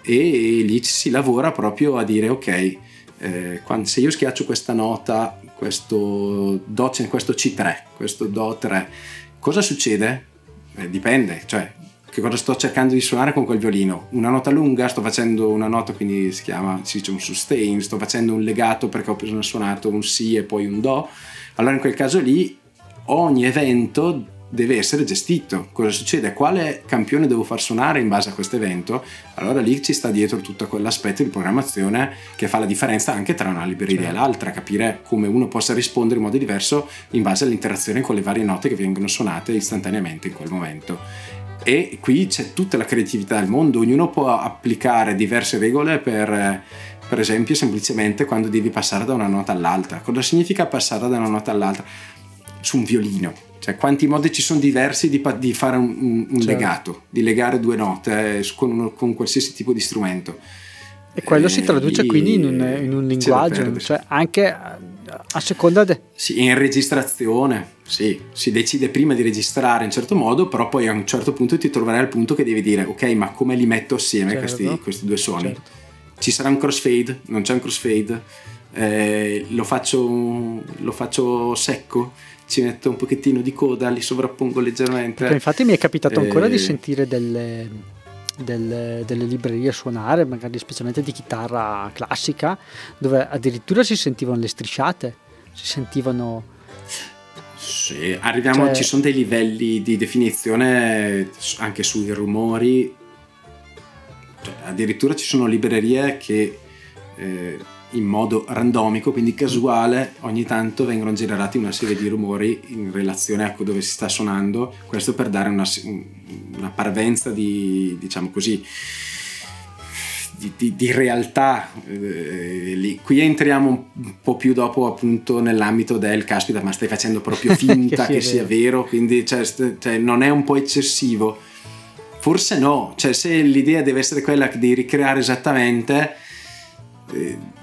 E, e lì si lavora proprio a dire ok, eh, quando, se io schiaccio questa nota, questo Do, questo C3, questo Do3, cosa succede? Eh, dipende, cioè che cosa sto cercando di suonare con quel violino. Una nota lunga, sto facendo una nota, quindi si chiama, si dice un sustain, sto facendo un legato perché ho preso suonato un Si e poi un Do. Allora in quel caso lì ogni evento deve essere gestito. Cosa succede? Quale campione devo far suonare in base a questo evento? Allora lì ci sta dietro tutto quell'aspetto di programmazione che fa la differenza anche tra una libreria certo. e l'altra, capire come uno possa rispondere in modo diverso in base all'interazione con le varie note che vengono suonate istantaneamente in quel momento. E qui c'è tutta la creatività del mondo, ognuno può applicare diverse regole per per esempio semplicemente quando devi passare da una nota all'altra. Cosa significa passare da una nota all'altra? Su un violino cioè, quanti modi ci sono diversi di, di fare un, un, un certo. legato, di legare due note eh, con, con, qualsiasi tipo di strumento.
E quello eh, si traduce quindi in un, in un linguaggio, cioè anche a seconda de...
Sì, in registrazione, sì, si decide prima di registrare in certo modo, però poi a un certo punto ti troverai al punto che devi dire, ok, ma come li metto assieme certo. questi, questi, due suoni? Certo. Ci sarà un crossfade? Non c'è un crossfade? Eh, lo, faccio, lo faccio secco? Ci metto un pochettino di coda, li sovrappongo leggermente.
Perché infatti mi è capitato ancora e... di sentire delle, delle, delle, librerie suonare, magari specialmente di chitarra classica, dove addirittura si sentivano le strisciate, si sentivano...
Sì, arriviamo, cioè... ci sono dei livelli di definizione anche sui rumori, cioè, addirittura ci sono librerie che... Eh, in modo randomico, quindi casuale, ogni tanto vengono generati una serie di rumori in relazione a dove si sta suonando, questo per dare una, una parvenza di, diciamo così, di, di, di realtà. Eh, Qui entriamo un po' più dopo appunto nell'ambito del caspita, ma stai facendo proprio finta che, che sia vero, quindi cioè, cioè, non è un po' eccessivo. Forse no, cioè se l'idea deve essere quella di ricreare esattamente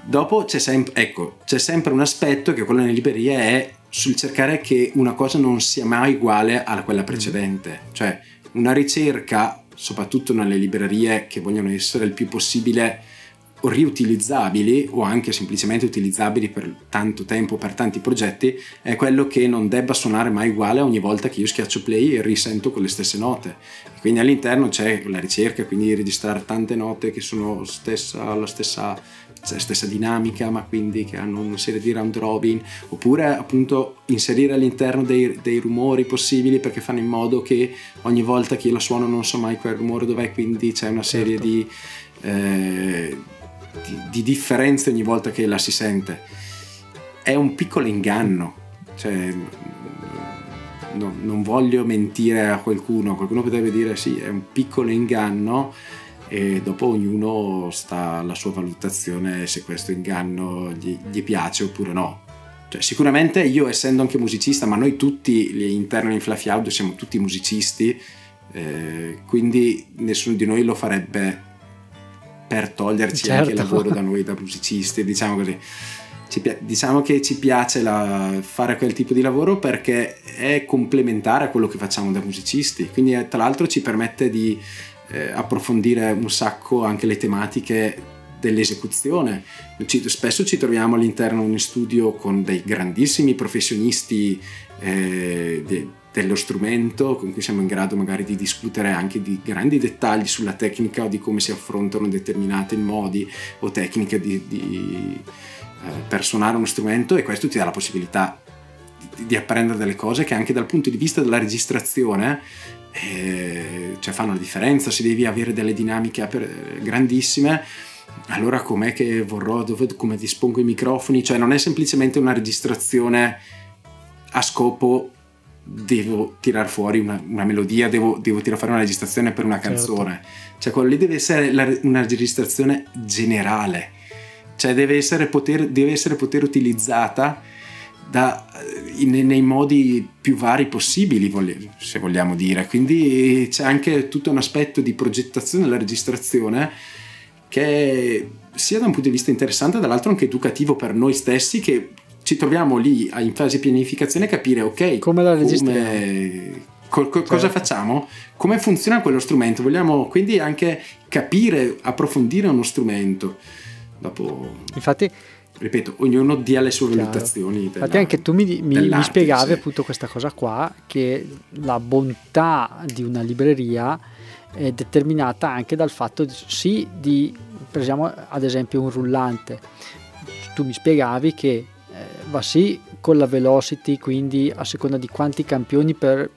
dopo c'è sempre, ecco, c'è sempre un aspetto che quello nelle librerie è sul cercare che una cosa non sia mai uguale a quella precedente. Cioè, una ricerca, soprattutto nelle librerie che vogliono essere il più possibile riutilizzabili o anche semplicemente utilizzabili per tanto tempo, per tanti progetti, è quello che non debba suonare mai uguale ogni volta che io schiaccio play e risento con le stesse note. quindi all'interno c'è la ricerca, quindi registrare tante note che sono stessa, la stessa cioè stessa dinamica, ma quindi che hanno una serie di round robin, oppure appunto inserire all'interno dei, dei, rumori possibili perché fanno in modo che ogni volta che io la suono non so mai quel rumore dov'è, quindi c'è una serie certo. di, eh, di, di, differenze ogni volta che la si sente. È un piccolo inganno, cioè no, non voglio mentire a qualcuno, qualcuno potrebbe dire sì, è un piccolo inganno e dopo ognuno sta alla sua valutazione se questo inganno gli, gli piace oppure no. Cioè, sicuramente io essendo anche musicista, ma noi tutti gli interni in Fluffy Audio siamo tutti musicisti, eh, quindi nessuno di noi lo farebbe per toglierci certo. anche il lavoro da noi da musicisti, diciamo così. Ci, diciamo che ci piace la, fare quel tipo di lavoro perché è complementare a quello che facciamo da musicisti, quindi tra l'altro ci permette di eh, approfondire un sacco anche le tematiche dell'esecuzione. Spesso ci troviamo all'interno di un studio con dei grandissimi professionisti eh, de, dello strumento con cui siamo in grado magari di discutere anche di grandi dettagli sulla tecnica o di come si affrontano determinati modi o tecniche di, di, eh, per suonare uno strumento e questo ti dà la possibilità di, di apprendere delle cose che anche dal punto di vista della registrazione eh, cioè fanno la differenza, se devi avere delle dinamiche grandissime, allora com'è che vorrò, dove, come dispongo i microfoni, cioè non è semplicemente una registrazione a scopo devo tirare fuori una, una melodia, devo, devo, tirare fuori una registrazione per una certo. canzone, certo. cioè quello lì deve essere la, una registrazione generale, cioè deve essere poter, deve essere poter utilizzata da, in, nei modi più vari possibili, se vogliamo dire. Quindi c'è anche tutto un aspetto di progettazione della registrazione che sia da un punto di vista interessante, dall'altro anche educativo per noi stessi che ci troviamo lì in fase di pianificazione a capire, ok,
come la registriamo.
Co- co- cosa certo. facciamo? Come funziona quello strumento? Vogliamo quindi anche capire, approfondire uno strumento. Dopo...
Infatti
ripeto, ognuno dia le sue valutazioni.
Infatti anche tu mi, mi, mi spiegavi sì. appunto questa cosa qua, che la bontà di una libreria è determinata anche dal fatto di, sì di, prendiamo ad esempio un rullante, tu mi spiegavi che eh, va sì con la velocity, quindi a seconda di quanti campioni per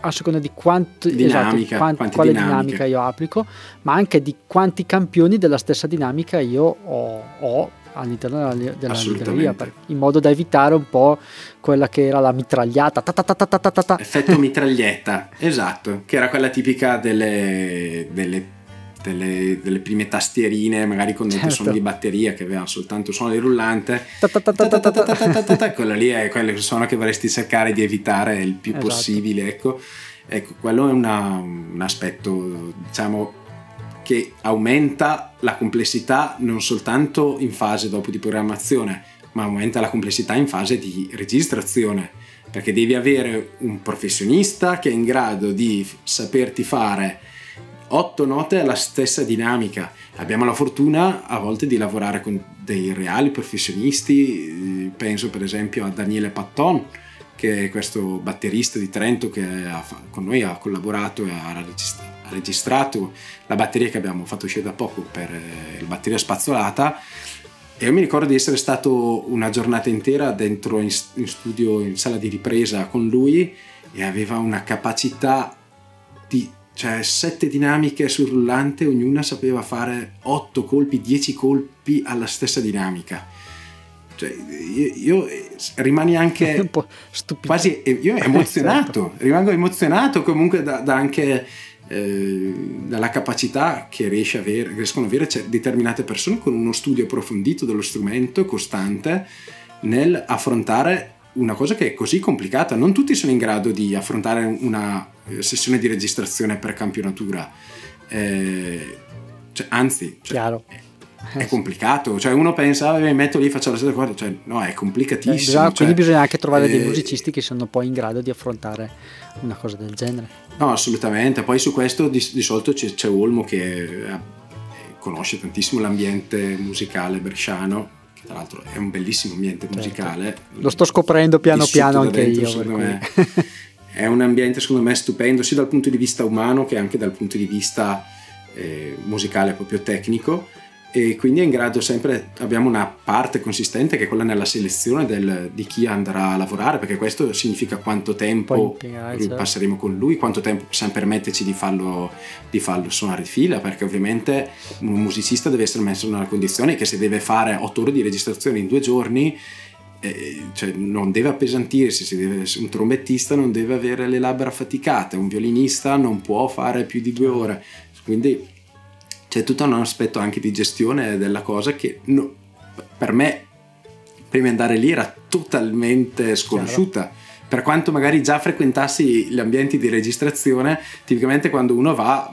a seconda di quanto,
dinamica,
esatto, quant, quale dinamica. dinamica io applico, ma anche di quanti campioni della stessa dinamica io ho, ho all'interno della, della libreria in modo da evitare un po' quella che era la mitragliata ta ta
ta effetto mitraglietta esatto che era quella tipica delle, delle, delle, delle prime tastierine magari con certo. suono di batteria che avevano soltanto suono di rullante quello lì è quello suono che vorresti cercare di evitare il più esatto. possibile ecco ecco quello è una, un aspetto diciamo che aumenta la complessità non soltanto in fase dopo di programmazione, ma aumenta la complessità in fase di registrazione, perché devi avere un professionista che è in grado di saperti fare otto note alla stessa dinamica. Abbiamo la fortuna a volte di lavorare con dei reali professionisti, penso per esempio a Daniele Patton, che è questo batterista di Trento che con noi ha collaborato e ha registrato registrato la batteria che abbiamo fatto uscire da poco per eh, la batteria spazzolata e io mi ricordo di essere stato una giornata intera dentro in, in studio, in sala di ripresa con lui e aveva una capacità di cioè sette dinamiche sul rullante, ognuna sapeva fare otto colpi, dieci colpi alla stessa dinamica. Cioè, io, io rimani anche un po' stupito. quasi io emozionato, certo. rimango emozionato comunque da, da anche eh, dalla capacità che riesce avere, riescono ad avere determinate persone con uno studio approfondito dello strumento costante nel affrontare una cosa che è così complicata. Non tutti sono in grado di affrontare una eh, sessione di registrazione per campionatura. Eh, cioè, anzi, cioè, è complicato. Cioè, uno pensa, ah, mi metto lì, faccio la stessa cosa. Cioè, no, è complicatissimo. Eh,
bisogna, quindi cioè, bisogna anche trovare dei eh, musicisti che sono poi in grado di affrontare una cosa del genere.
No, assolutamente. Poi su questo di, di solito c'è, c'è, Olmo che eh, conosce tantissimo l'ambiente musicale bresciano, che tra l'altro è un bellissimo ambiente certo. musicale.
Lo sto scoprendo piano piano anche dentro, io. Me,
è un ambiente secondo me stupendo sia dal punto di vista umano che anche dal punto di vista eh, musicale proprio tecnico e quindi è in grado sempre, abbiamo una parte consistente che è quella nella selezione del, di chi andrà a lavorare, perché questo significa quanto tempo certo. passeremo con lui, quanto tempo possiamo permetterci di farlo, di farlo suonare di fila, perché ovviamente un musicista deve essere messo una condizione che se deve fare otto ore di registrazione in due giorni, eh, cioè non deve appesantirsi, deve, un trombettista non deve avere le labbra faticate, un violinista non può fare più di due ore, quindi c'è tutto un aspetto anche di gestione della cosa che no, per me prima di andare lì era totalmente sconosciuta. Chiaro. Per quanto magari già frequentassi gli ambienti di registrazione, tipicamente quando uno va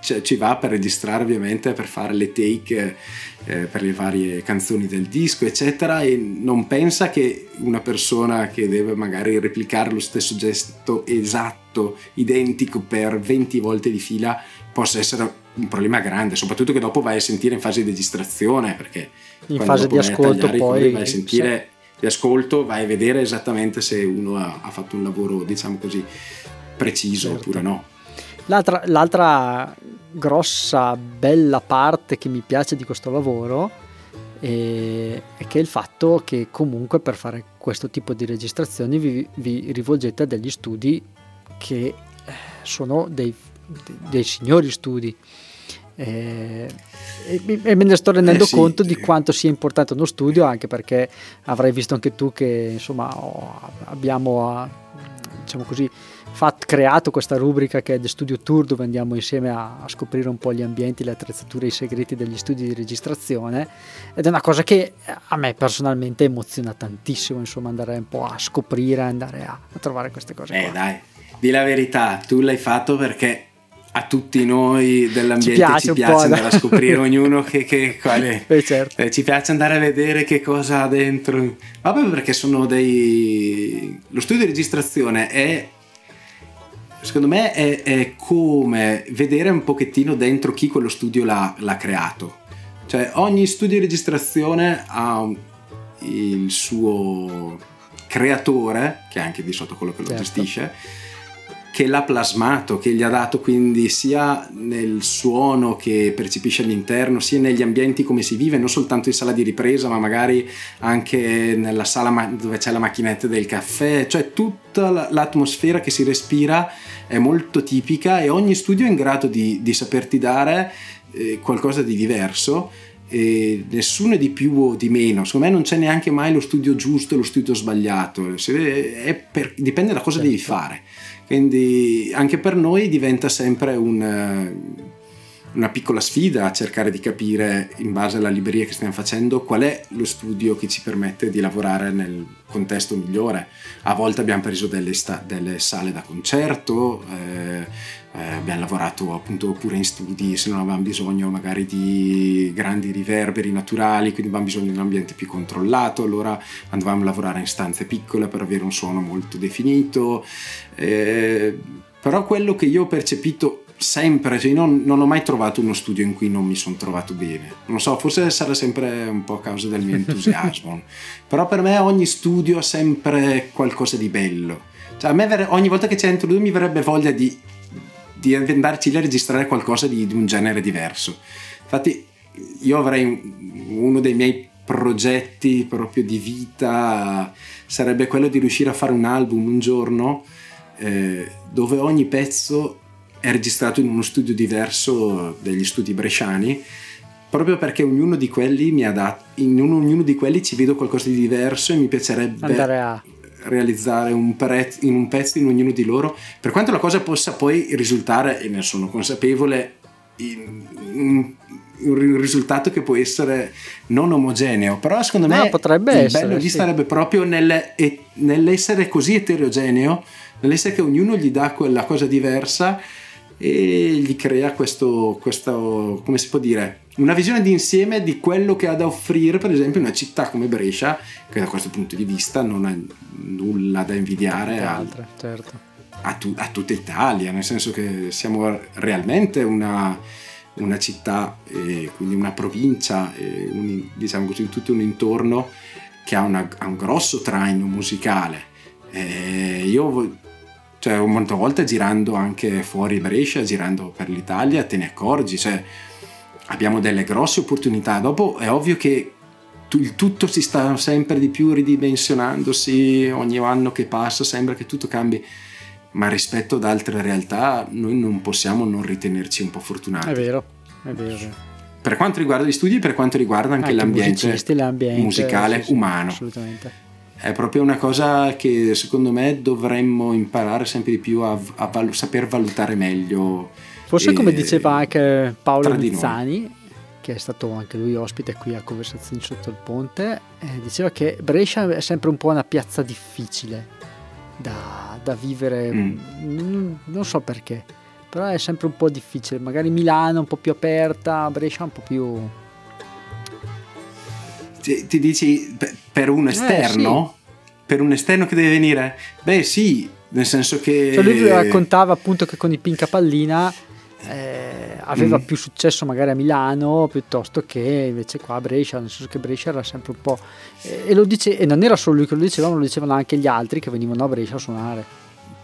cioè, ci va per registrare ovviamente per fare le take eh, per le varie canzoni del disco eccetera e non pensa che una persona che deve magari replicare lo stesso gesto esatto identico per 20 volte di fila possa essere un problema grande, soprattutto che dopo vai a sentire in fase di registrazione, perché
in fase di ascolto poi
vai a sentire sì. di ascolto, vai a vedere esattamente se uno ha, ha fatto un lavoro, diciamo così, preciso certo. oppure no.
L'altra, l'altra, grossa, bella parte che mi piace di questo lavoro è, è, che il fatto che comunque per fare questo tipo di registrazioni vi, vi rivolgete a degli studi che eh, sono dei, dei signori studi e, e, e, me ne sto rendendo eh sì. conto di quanto sia importante uno studio anche perché avrai visto anche tu che insomma abbiamo diciamo così fatto, creato questa rubrica che è The Studio Tour dove andiamo insieme a, a, scoprire un po' gli ambienti, le attrezzature, i segreti degli studi di registrazione ed è una cosa che a me personalmente emoziona tantissimo insomma andare un po' a scoprire, andare a, a trovare queste cose.
Eh qua. dai, di la verità, tu l'hai fatto perché a tutti noi dell'ambiente ci piace, ci piace andare a scoprire ognuno che, che quale
eh, certo.
eh, ci piace andare a vedere che cosa ha dentro vabbè perché sono dei lo studio di registrazione è secondo me è, è come vedere un pochettino dentro chi quello studio l'ha, l'ha creato cioè ogni studio di registrazione ha il suo creatore che è anche di sotto quello che lo certo. gestisce che l'ha plasmato, che gli ha dato quindi sia nel suono che percepisce all'interno, sia negli ambienti come si vive, non soltanto in sala di ripresa, ma magari anche nella sala dove c'è la macchinetta del caffè, cioè tutta l'atmosfera che si respira è molto tipica e ogni studio è in grado di, di saperti dare eh, qualcosa di diverso e nessuno è di più o di meno. Secondo me non c'è neanche mai lo studio giusto e lo studio sbagliato, per, dipende da cosa certo. devi fare. Quindi anche per noi diventa sempre un, una piccola sfida cercare di capire in base alla libreria che stiamo facendo qual è lo studio che ci permette di lavorare nel contesto migliore. A volte abbiamo preso delle, sta- delle sale da concerto. Eh, eh, abbiamo lavorato appunto pure in studi se non avevamo bisogno magari di grandi riverberi naturali quindi avevamo bisogno di un ambiente più controllato allora andavamo a lavorare in stanze piccole per avere un suono molto definito eh, però quello che io ho percepito sempre, cioè non, non, ho mai trovato uno studio in cui non mi sono trovato bene. Non so, forse sarà sempre un po' a causa del mio entusiasmo. Però per me ogni studio ha sempre qualcosa di bello. Cioè a me ogni volta che c'è entro lui mi verrebbe voglia di di andarci a registrare qualcosa di, di un genere diverso. Infatti io avrei uno dei miei progetti proprio di vita sarebbe quello di riuscire a fare un album un giorno eh, dove ogni pezzo è registrato in uno studio diverso degli studi bresciani proprio perché ognuno di quelli mi ha dato in ognuno di quelli ci vedo qualcosa di diverso e mi piacerebbe realizzare un prezzo, in un pezzo in ognuno di loro, per quanto la cosa possa poi risultare, e ne sono consapevole, in, in, un risultato che può essere non omogeneo, però secondo me no,
potrebbe
il
essere,
bello lì sì. sarebbe proprio nel, nell'essere così eterogeneo, nell'essere che ognuno gli dà quella cosa diversa e gli crea questo, questo come si può dire, una visione di insieme di quello che ha da offrire, per esempio, una città come Brescia, che da questo punto di vista non ha nulla da invidiare a,
altre, certo.
a, tu, a, tutta Italia, nel senso che siamo realmente una, una città, e quindi una provincia, e un, diciamo così, tutto un intorno che ha, una, ha un grosso traino musicale. E io cioè molte volte girando anche fuori Brescia, girando per l'Italia, te ne accorgi, cioè abbiamo delle grosse opportunità. Dopo è ovvio che il tutto si sta sempre di più ridimensionandosi, ogni anno che passa sembra che tutto cambi, ma rispetto ad altre realtà noi non possiamo non ritenerci un po' fortunati.
È vero, è vero.
Per quanto riguarda gli studi e per quanto riguarda anche, anche l'ambiente, l'ambiente, musicale sì, sì, umano.
Assolutamente.
È proprio una cosa che secondo me dovremmo imparare sempre di più a, a val- saper valutare meglio
Forse come diceva anche Paolo Mizzani, che è stato anche lui ospite qui a Conversazioni sotto il ponte, eh, diceva che Brescia è sempre un po' una piazza difficile da, da vivere, mm. non, non, so perché, però è sempre un po' difficile, magari Milano un po' più aperta, Brescia un po' più...
Ti, ti dici per un esterno? Eh, sì. Per un esterno che deve venire? Beh sì, nel senso che...
Cioè lui raccontava appunto che con i Pinca Pallina eh, aveva mm. più successo magari a Milano piuttosto che invece qua a Brescia, nel senso che Brescia era sempre un po'... Eh, e, lo dice, e non era solo lui che lo diceva, ma lo dicevano anche gli altri che venivano a Brescia a suonare.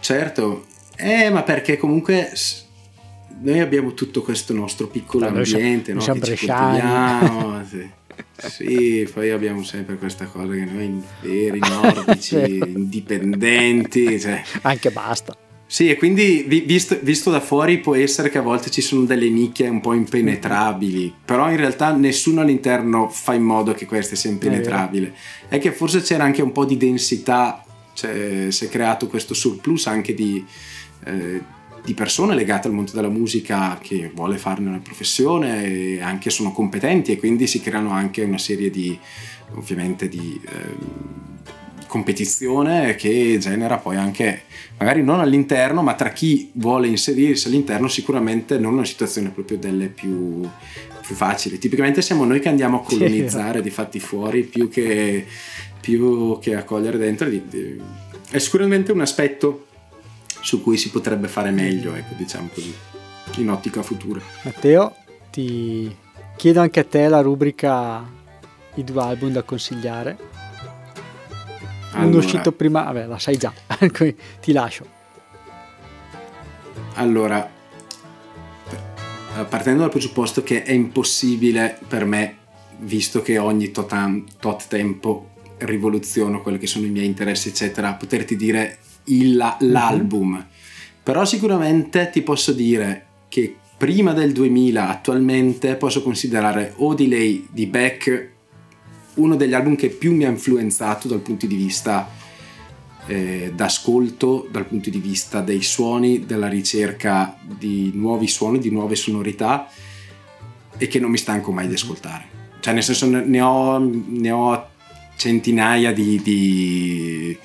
Certo, eh, ma perché comunque noi abbiamo tutto questo nostro piccolo Beh, ambiente,
no?
siamo
che
sì. poi abbiamo sempre questa cosa che noi veri nordici, indipendenti, cioè...
anche basta.
Sì, e quindi visto, visto, da fuori può essere che a volte ci sono delle nicchie un po' impenetrabili, però in realtà nessuno all'interno fa in modo che queste sia impenetrabile. È che forse c'era anche un po' di densità, cioè si è creato questo surplus anche di, eh, di persone legate al mondo della musica che vuole farne una professione e anche sono competenti e quindi si creano anche una serie di, ovviamente, di... Eh, competizione che genera poi anche, magari non all'interno, ma tra chi vuole inserirsi all'interno sicuramente non una situazione proprio delle più, più facili. Tipicamente siamo noi che andiamo a colonizzare di fatti fuori più che, più che a cogliere dentro. È sicuramente un aspetto su cui si potrebbe fare meglio, ecco, diciamo così, in ottica futura.
Matteo, ti chiedo anche a te la rubrica i due album da consigliare. Allora. Uno uscito prima, vabbè, la sai già, ti lascio.
Allora, partendo dal presupposto che è impossibile per me, visto che ogni tot, tot tempo rivoluziono quelli che sono i miei interessi, eccetera, poterti dire il, mhm. l'album. Mm-hmm. Però sicuramente ti posso dire che prima del 2000 attualmente posso considerare O Delay di Beck uno degli album che più mi ha influenzato dal punto di vista eh, d'ascolto, dal punto di vista dei suoni, della ricerca di nuovi suoni, di nuove sonorità e che non mi stanco mai di ascoltare. Cioè nel senso ne ho, ne ho centinaia di, di,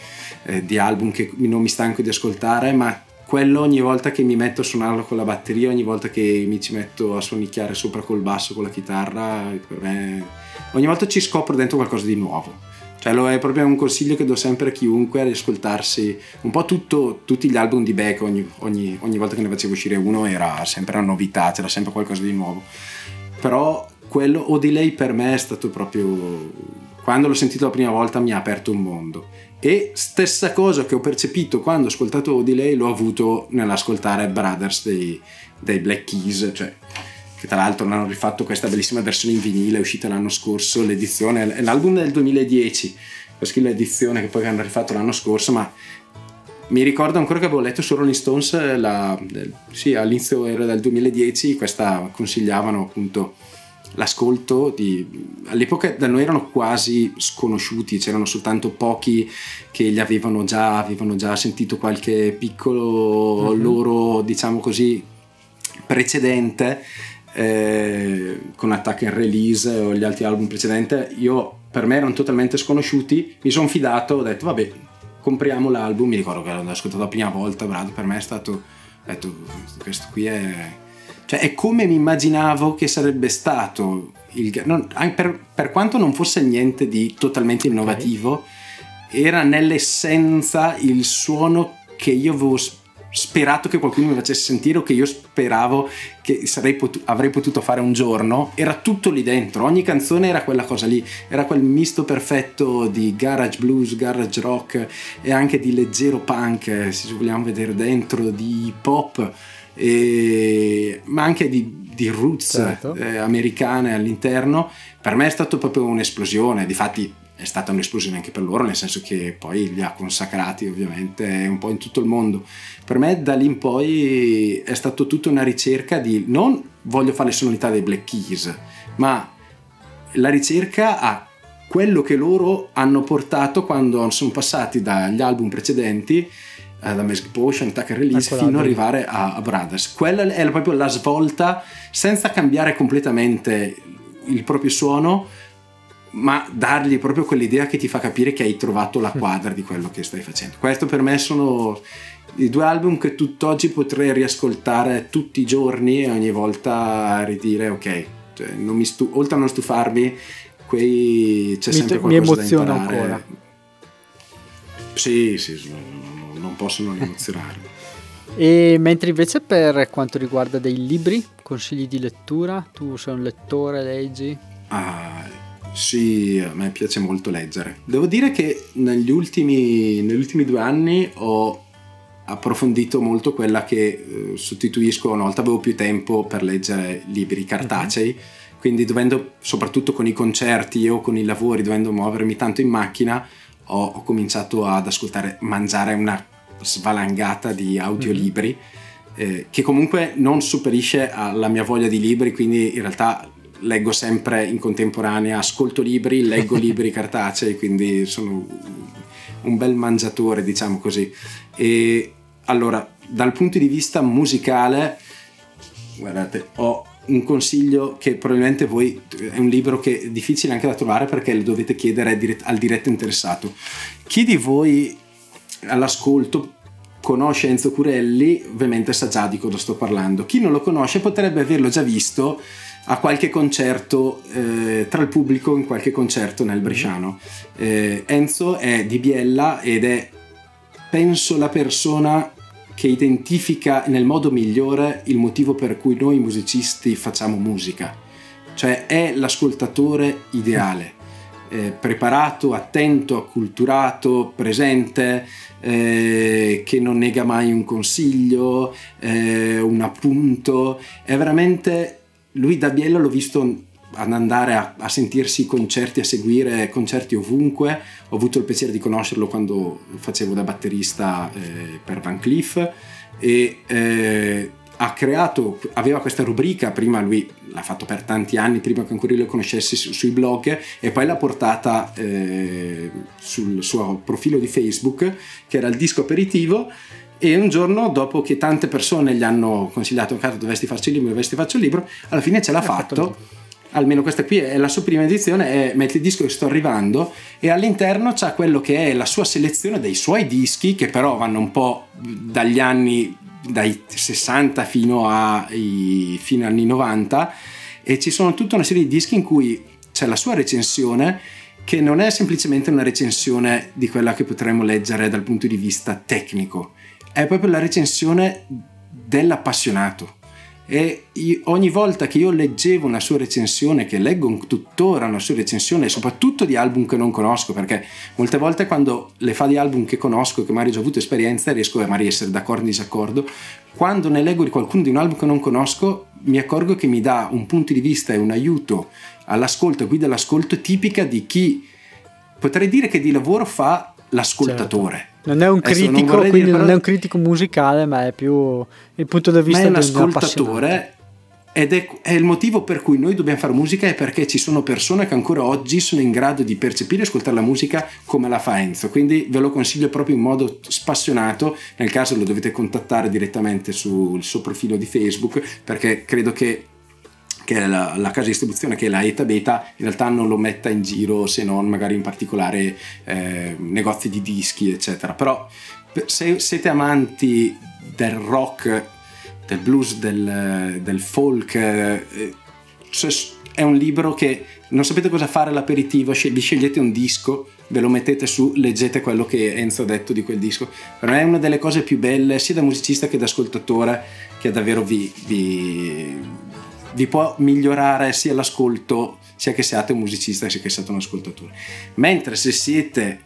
eh, di album che non mi stanco di ascoltare, ma quello ogni volta che mi metto a suonarlo con la batteria, ogni volta che mi ci metto a suonicchiare sopra col basso, con la chitarra, per me, ogni volta ci scopro dentro qualcosa di nuovo. Cioè, lo è proprio un consiglio che do sempre a chiunque di ascoltarsi un po' tutto, tutti gli album di Beck, ogni, ogni, ogni volta che ne facevo uscire uno era sempre una novità, c'era sempre qualcosa di nuovo. Però quello o di lei per me è stato proprio quando l'ho sentito la prima volta mi ha aperto un mondo e stessa cosa che ho percepito quando ho ascoltato Delay l'ho avuto nell'ascoltare Brothers dei, dei Black Keys cioè che tra l'altro hanno rifatto questa bellissima versione in vinile uscita l'anno scorso l'edizione l'album del 2010 perché l'edizione che poi hanno rifatto l'anno scorso ma mi ricordo ancora che avevo letto su Rolling Stones la, sì, all'inizio era del 2010 questa consigliavano appunto l'ascolto di, all'epoca da noi erano quasi sconosciuti, c'erano soltanto pochi che li avevano già, avevano già sentito qualche piccolo mm-hmm. loro, diciamo così, precedente eh, con Attack and Release o gli altri album precedenti. Io per me erano totalmente sconosciuti, mi sono fidato, ho detto vabbè, compriamo l'album, mi ricordo che l'ho ascoltato la prima volta, Brad, per me è stato, ho detto questo qui è cioè è come mi immaginavo che sarebbe stato il, non, per, per, quanto non fosse niente di totalmente innovativo, okay. era nell'essenza il suono che io avevo sperato che qualcuno mi facesse sentire o che io speravo che potu- avrei potuto fare un giorno, era tutto lì dentro, ogni canzone era quella cosa lì, era quel misto perfetto di garage blues, garage rock e anche di leggero punk, se vogliamo vedere dentro, di pop e, ma anche di, di roots certo. eh, americane all'interno, per me è stato proprio un'esplosione, difatti è stata un'esplosione anche per loro, nel senso che poi li ha consacrati ovviamente un po' in tutto il mondo. Per me da lì in poi è stato tutta una ricerca di non voglio fare le sonorità dei Black Keys, ma la ricerca a quello che loro hanno portato quando sono passati dagli album precedenti da Magic Potion, Tucker Release fino ad arrivare a, a, Brothers. Quella è proprio la svolta senza cambiare completamente il proprio suono, ma dargli proprio quell'idea che ti fa capire che hai trovato la quadra di quello che stai facendo. Questo per me sono i due album che tutt'oggi potrei riascoltare tutti i giorni e ogni volta ridire ok, cioè, stu- oltre a non stufarmi, quei c'è mi sempre qualcosa mi da imparare. Ancora. Sì, sì, non possono emozionarmi.
E mentre invece per quanto riguarda dei libri, consigli di lettura, tu sei un lettore, leggi?
Ah, sì, a me piace molto leggere. Devo dire che negli ultimi, negli ultimi due anni ho approfondito molto quella che eh, sostituisco, una volta avevo più tempo per leggere libri cartacei, uh-huh. quindi dovendo, soprattutto con i concerti o con i lavori, dovendo muovermi tanto in macchina, ho, ho cominciato ad ascoltare, mangiare una svalangata di audiolibri mm-hmm. eh, che comunque non superisce alla mia voglia di libri, quindi in realtà leggo sempre in contemporanea, ascolto libri, leggo libri cartacei, quindi sono un bel mangiatore, diciamo così. E allora, dal punto di vista musicale, guardate, ho un consiglio che probabilmente voi è un libro che è difficile anche da trovare perché lo dovete chiedere al diretto interessato. Chi di voi all'ascolto conosce Enzo Curelli, ovviamente sa già di cosa sto parlando. Chi non lo conosce potrebbe averlo già visto a qualche concerto eh, tra il pubblico in qualche concerto nel Bresciano. Eh, Enzo è di Biella ed è penso la persona che identifica nel modo migliore il motivo per cui noi musicisti facciamo musica, cioè è l'ascoltatore ideale eh, preparato, attento, acculturato, presente, eh, che non nega mai un consiglio, eh, un appunto. È veramente lui da Biella l'ho visto ad andare a, a, sentirsi concerti, a seguire concerti ovunque. Ho avuto il piacere di conoscerlo quando facevo da batterista eh, per Van Cleef e eh, ha creato, aveva questa rubrica, prima lui l'ha fatto per tanti anni, prima che ancora io lo conoscessi su, sui blog e poi l'ha portata eh, sul suo profilo di Facebook che era il disco aperitivo e un giorno dopo che tante persone gli hanno consigliato Cato dovresti farci il libro, dovresti farci il libro, alla fine ce l'ha fatto. fatto almeno questa qui è la sua prima edizione, è Metti il disco che sto arrivando e all'interno c'ha quello che è la sua selezione dei suoi dischi che però vanno un po' dagli anni dai 60 fino, ai, fino anni 90 e ci sono tutta una serie di dischi in cui c'è la sua recensione che non è semplicemente una recensione di quella che potremmo leggere dal punto di vista tecnico, è proprio la recensione dell'appassionato e ogni volta che io leggevo una sua recensione, che leggo tuttora una sua recensione, soprattutto di album che non conosco, perché molte volte quando le fa di album che conosco, che magari ho già avuto esperienza, riesco a magari essere d'accordo o disaccordo, quando ne leggo di qualcuno di un album che non conosco, mi accorgo che mi dà un punto di vista e un aiuto all'ascolto, guida all'ascolto tipica di chi potrei dire che di lavoro fa l'ascoltatore. Certo
non è un critico, non quindi non è un critico musicale, ma è più il punto di vista
di un ascoltatore. Ed è, è, il motivo per cui noi dobbiamo fare musica è perché ci sono persone che ancora oggi sono in grado di percepire e ascoltare la musica come la fa Enzo. Quindi ve lo consiglio proprio in modo spassionato. Nel caso lo dovete contattare direttamente sul suo profilo di Facebook perché credo che che è la, la, casa di distribuzione che è la Eta Beta in realtà non lo metta in giro se non magari in particolare eh, negozi di dischi eccetera. Però se siete amanti del rock del blues del, del folk eh, è un libro che non sapete cosa fare all'aperitivo vi scegliete un disco ve lo mettete su leggete quello che Enzo ha detto di quel disco. Per me è una delle cose più belle sia da musicista che da ascoltatore che davvero vi, vi vi può migliorare sia l'ascolto sia che siate un musicista sia che siate un ascoltatore. Mentre se siete,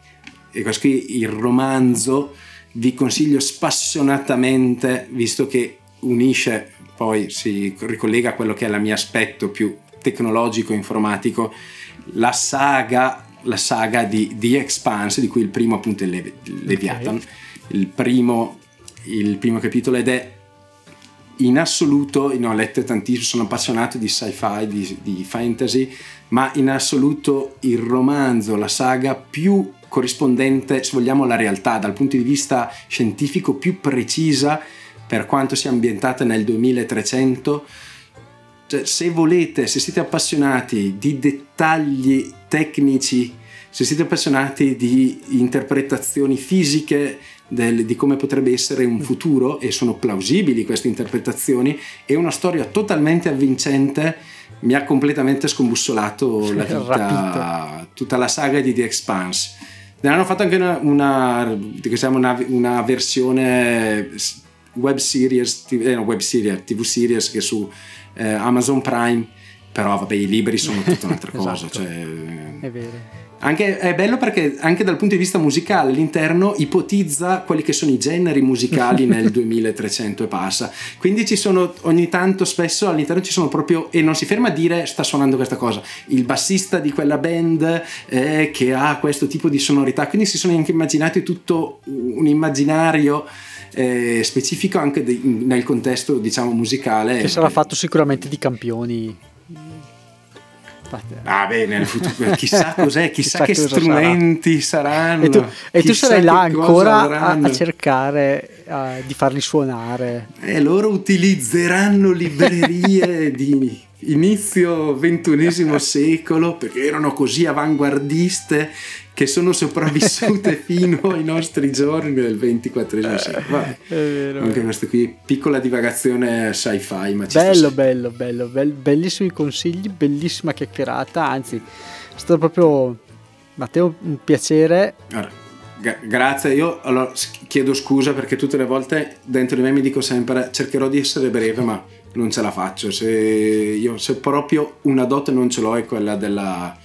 e questo qui il romanzo, vi consiglio spassionatamente, visto che unisce, poi si ricollega a quello che è il mio aspetto più tecnologico, informatico, la saga, la saga di The Expanse, di cui il primo appunto è Levi- Leviathan, okay. il, primo, il primo capitolo ed è in assoluto, ne ho lette tantissime, sono appassionato di sci-fi, di, di, fantasy, ma in assoluto il romanzo, la saga più corrispondente, se vogliamo, alla realtà, dal punto di vista scientifico più precisa per quanto sia ambientata nel 2300. Cioè, se volete, se siete appassionati di dettagli tecnici, se siete appassionati di interpretazioni fisiche del, di come potrebbe essere un futuro e sono plausibili queste interpretazioni e una storia totalmente avvincente mi ha completamente scombussolato la vita, tutta la saga di The Expanse. Ne hanno fatto anche una, una, una, una versione web series, eh, no, web series, TV series che su eh, Amazon Prime, però vabbè i libri sono tutta un'altra cosa. esatto. cioè,
è vero.
Anche, è bello perché anche dal punto di vista musicale l'interno ipotizza quelli che sono i generi musicali nel 2300 e passa. Quindi ci sono ogni tanto, spesso all'interno ci sono proprio, e non si ferma a dire sta suonando questa cosa, il bassista di quella band eh, che ha questo tipo di sonorità. Quindi si sono anche immaginati tutto un immaginario. Eh, specifico anche de, nel contesto diciamo musicale
che sarà fatto sicuramente di campioni
Ah, bene, chissà cos'è, chissà, chissà che strumenti sarà. saranno.
E tu, e tu sarai là ancora a, a, cercare uh, di farli suonare.
E loro utilizzeranno librerie di inizio ventunesimo secolo perché erano così avanguardiste che sono sopravvissute fino ai nostri giorni del 24 secolo. Anche questo qui, piccola divagazione sci-fi. Ma
bello, bello, bello, bello, bellissimi consigli, bellissima chiacchierata. Anzi, è stato proprio, Matteo, un piacere.
Allora, grazie, io allora, chiedo scusa perché tutte le volte dentro di me mi dico sempre cercherò di essere breve, ma non ce la faccio. Se, io, se proprio una dote non ce l'ho è quella della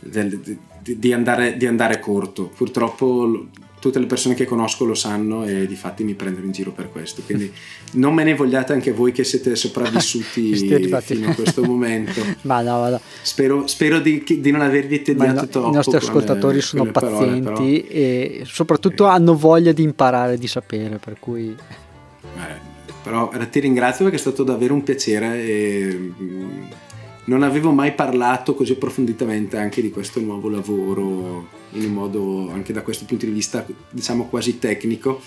del, di, di, andare, di andare corto. Purtroppo tutte le persone che conosco lo sanno e di fatti mi prendono in giro per questo. Quindi non me ne vogliate anche voi che siete sopravvissuti fino a questo momento.
ma no, ma no.
Spero, spero di, di, non avervi tediato no, troppo.
I nostri ascoltatori le, sono pazienti parole, e soprattutto eh. hanno voglia di imparare, di sapere, per cui...
Eh, però ti ringrazio perché è stato davvero un piacere e mm, non avevo mai parlato così approfonditamente anche di questo nuovo lavoro in un modo anche da questo punto di vista diciamo quasi tecnico.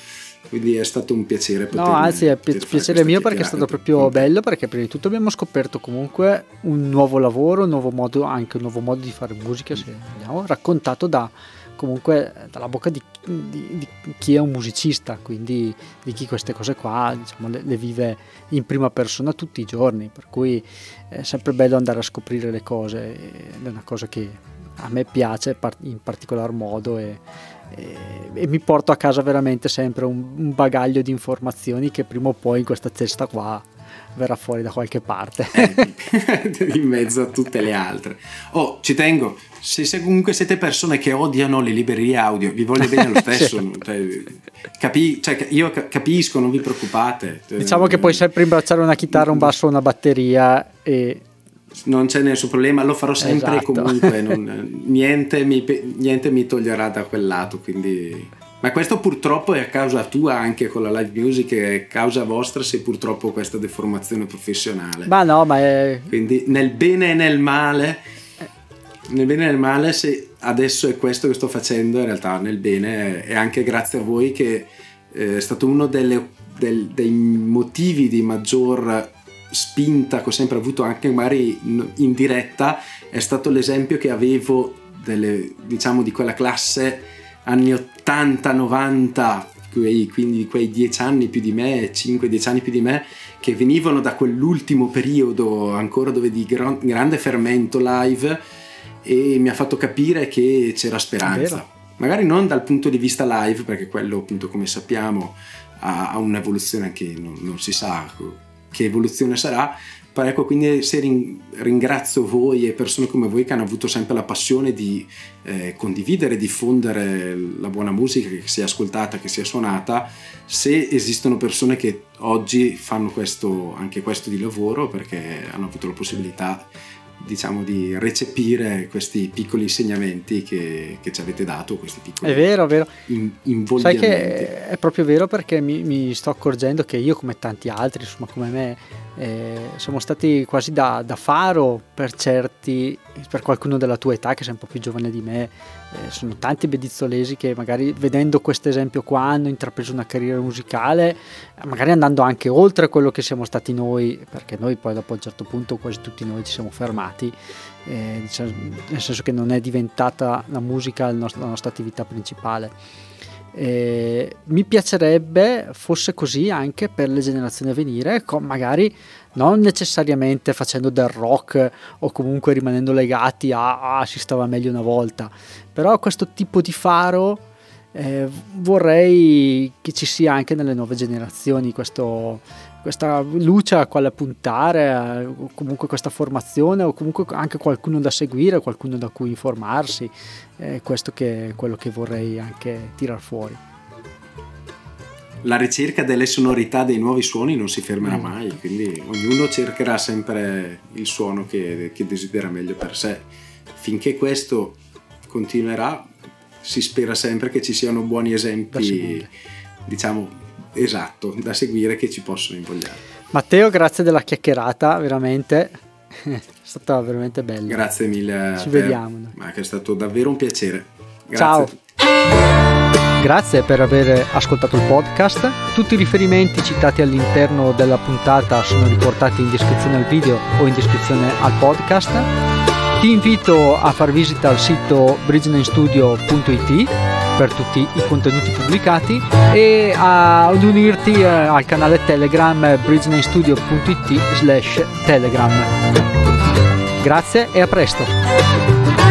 Quindi è stato un piacere
poter, no anzi è pi- piacere mio perché è stato proprio bello perché prima di tutto abbiamo scoperto comunque un nuovo lavoro un nuovo modo anche un nuovo modo di fare musica se vogliamo raccontato da comunque dalla bocca di, di, di, chi è un musicista, quindi di chi queste cose qua diciamo, le, le, vive in prima persona tutti i giorni, per cui è sempre bello andare a scoprire le cose, è una cosa che a me piace in particolar modo e, e, e mi porto a casa veramente sempre un, un bagaglio di informazioni che prima o poi in questa testa qua verrà fuori da qualche parte.
Eh, in mezzo a tutte le altre. Oh, ci tengo, se, se, comunque siete persone che odiano le librerie audio, vi voglio bene lo stesso. cioè, capi, cioè, io capisco, non vi preoccupate.
Diciamo che puoi sempre imbracciare una chitarra, un basso, una batteria e
non c'è nessun problema, lo farò sempre esatto. comunque, non, niente, mi, niente, mi, toglierà da quel lato, quindi ma questo purtroppo è a causa tua anche con la live music, è causa vostra se purtroppo questa deformazione professionale.
Ma no, ma è...
Quindi nel bene e nel male, nel bene e nel male, se adesso è questo che sto facendo, in realtà nel bene è anche grazie a voi che eh, è stato uno delle, del, dei motivi di maggior spinta che ho sempre avuto anche magari in diretta, è stato l'esempio che avevo delle, diciamo di quella classe anni 80-90, quindi quei 10 anni più di me, 5-10 anni più di me, che venivano da quell'ultimo periodo ancora dove di gran, grande fermento live e mi ha fatto capire che c'era speranza. Magari non dal punto di vista live, perché quello appunto come sappiamo ha, ha un'evoluzione che non, non si sa che evoluzione sarà, Ecco, quindi se ringrazio voi e persone come voi che hanno avuto sempre la passione di eh, condividere, diffondere la buona musica che sia ascoltata, che sia suonata, se esistono persone che oggi fanno questo, anche questo di lavoro perché hanno avuto la possibilità diciamo di recepire questi piccoli insegnamenti che, che ci avete dato, questi piccoli
È vero, è vero. In, Sai che è proprio vero perché mi, mi, sto accorgendo che io come tanti altri, insomma come me, eh, siamo stati quasi da, da, faro per certi, per qualcuno della tua età che sei un po' più giovane di me, eh, sono tanti bedizzolesi che magari vedendo questo esempio qua hanno intrapreso una carriera musicale, magari andando anche oltre quello che siamo stati noi, perché noi poi dopo un certo punto quasi tutti noi ci siamo fermati, eh, diciamo, nel senso che non è diventata la musica la nostra, la nostra attività principale. Eh, mi piacerebbe fosse così anche per le generazioni a venire, magari non necessariamente facendo del rock o comunque rimanendo legati a ah, si stava meglio una volta, però questo tipo di faro eh, vorrei che ci sia anche nelle nuove generazioni questo, questa luce a quale puntare, o comunque questa formazione, o comunque anche qualcuno da seguire, qualcuno da cui informarsi. È questo che è quello che vorrei anche tirar fuori.
La ricerca delle sonorità dei nuovi suoni non si fermerà mm. mai, quindi ognuno cercherà sempre il suono che, che desidera meglio per sé. Finché questo continuerà, si spera sempre che ci siano buoni esempi, diciamo, esatto da seguire che ci possono invogliare.
Matteo, grazie della chiacchierata, veramente è stata veramente bella.
Grazie mille.
Ci vediamo.
Ma che è stato davvero un piacere.
Grazie Ciao. Grazie per aver ascoltato il podcast. Tutti i riferimenti citati all'interno della puntata sono riportati in descrizione al video o in descrizione al podcast. Ti invito a far visita al sito bridgenamestudio.it per tutti i contenuti pubblicati e ad unirti eh, al canale Telegram bridgenamestudio.it slash telegram. Grazie e a presto!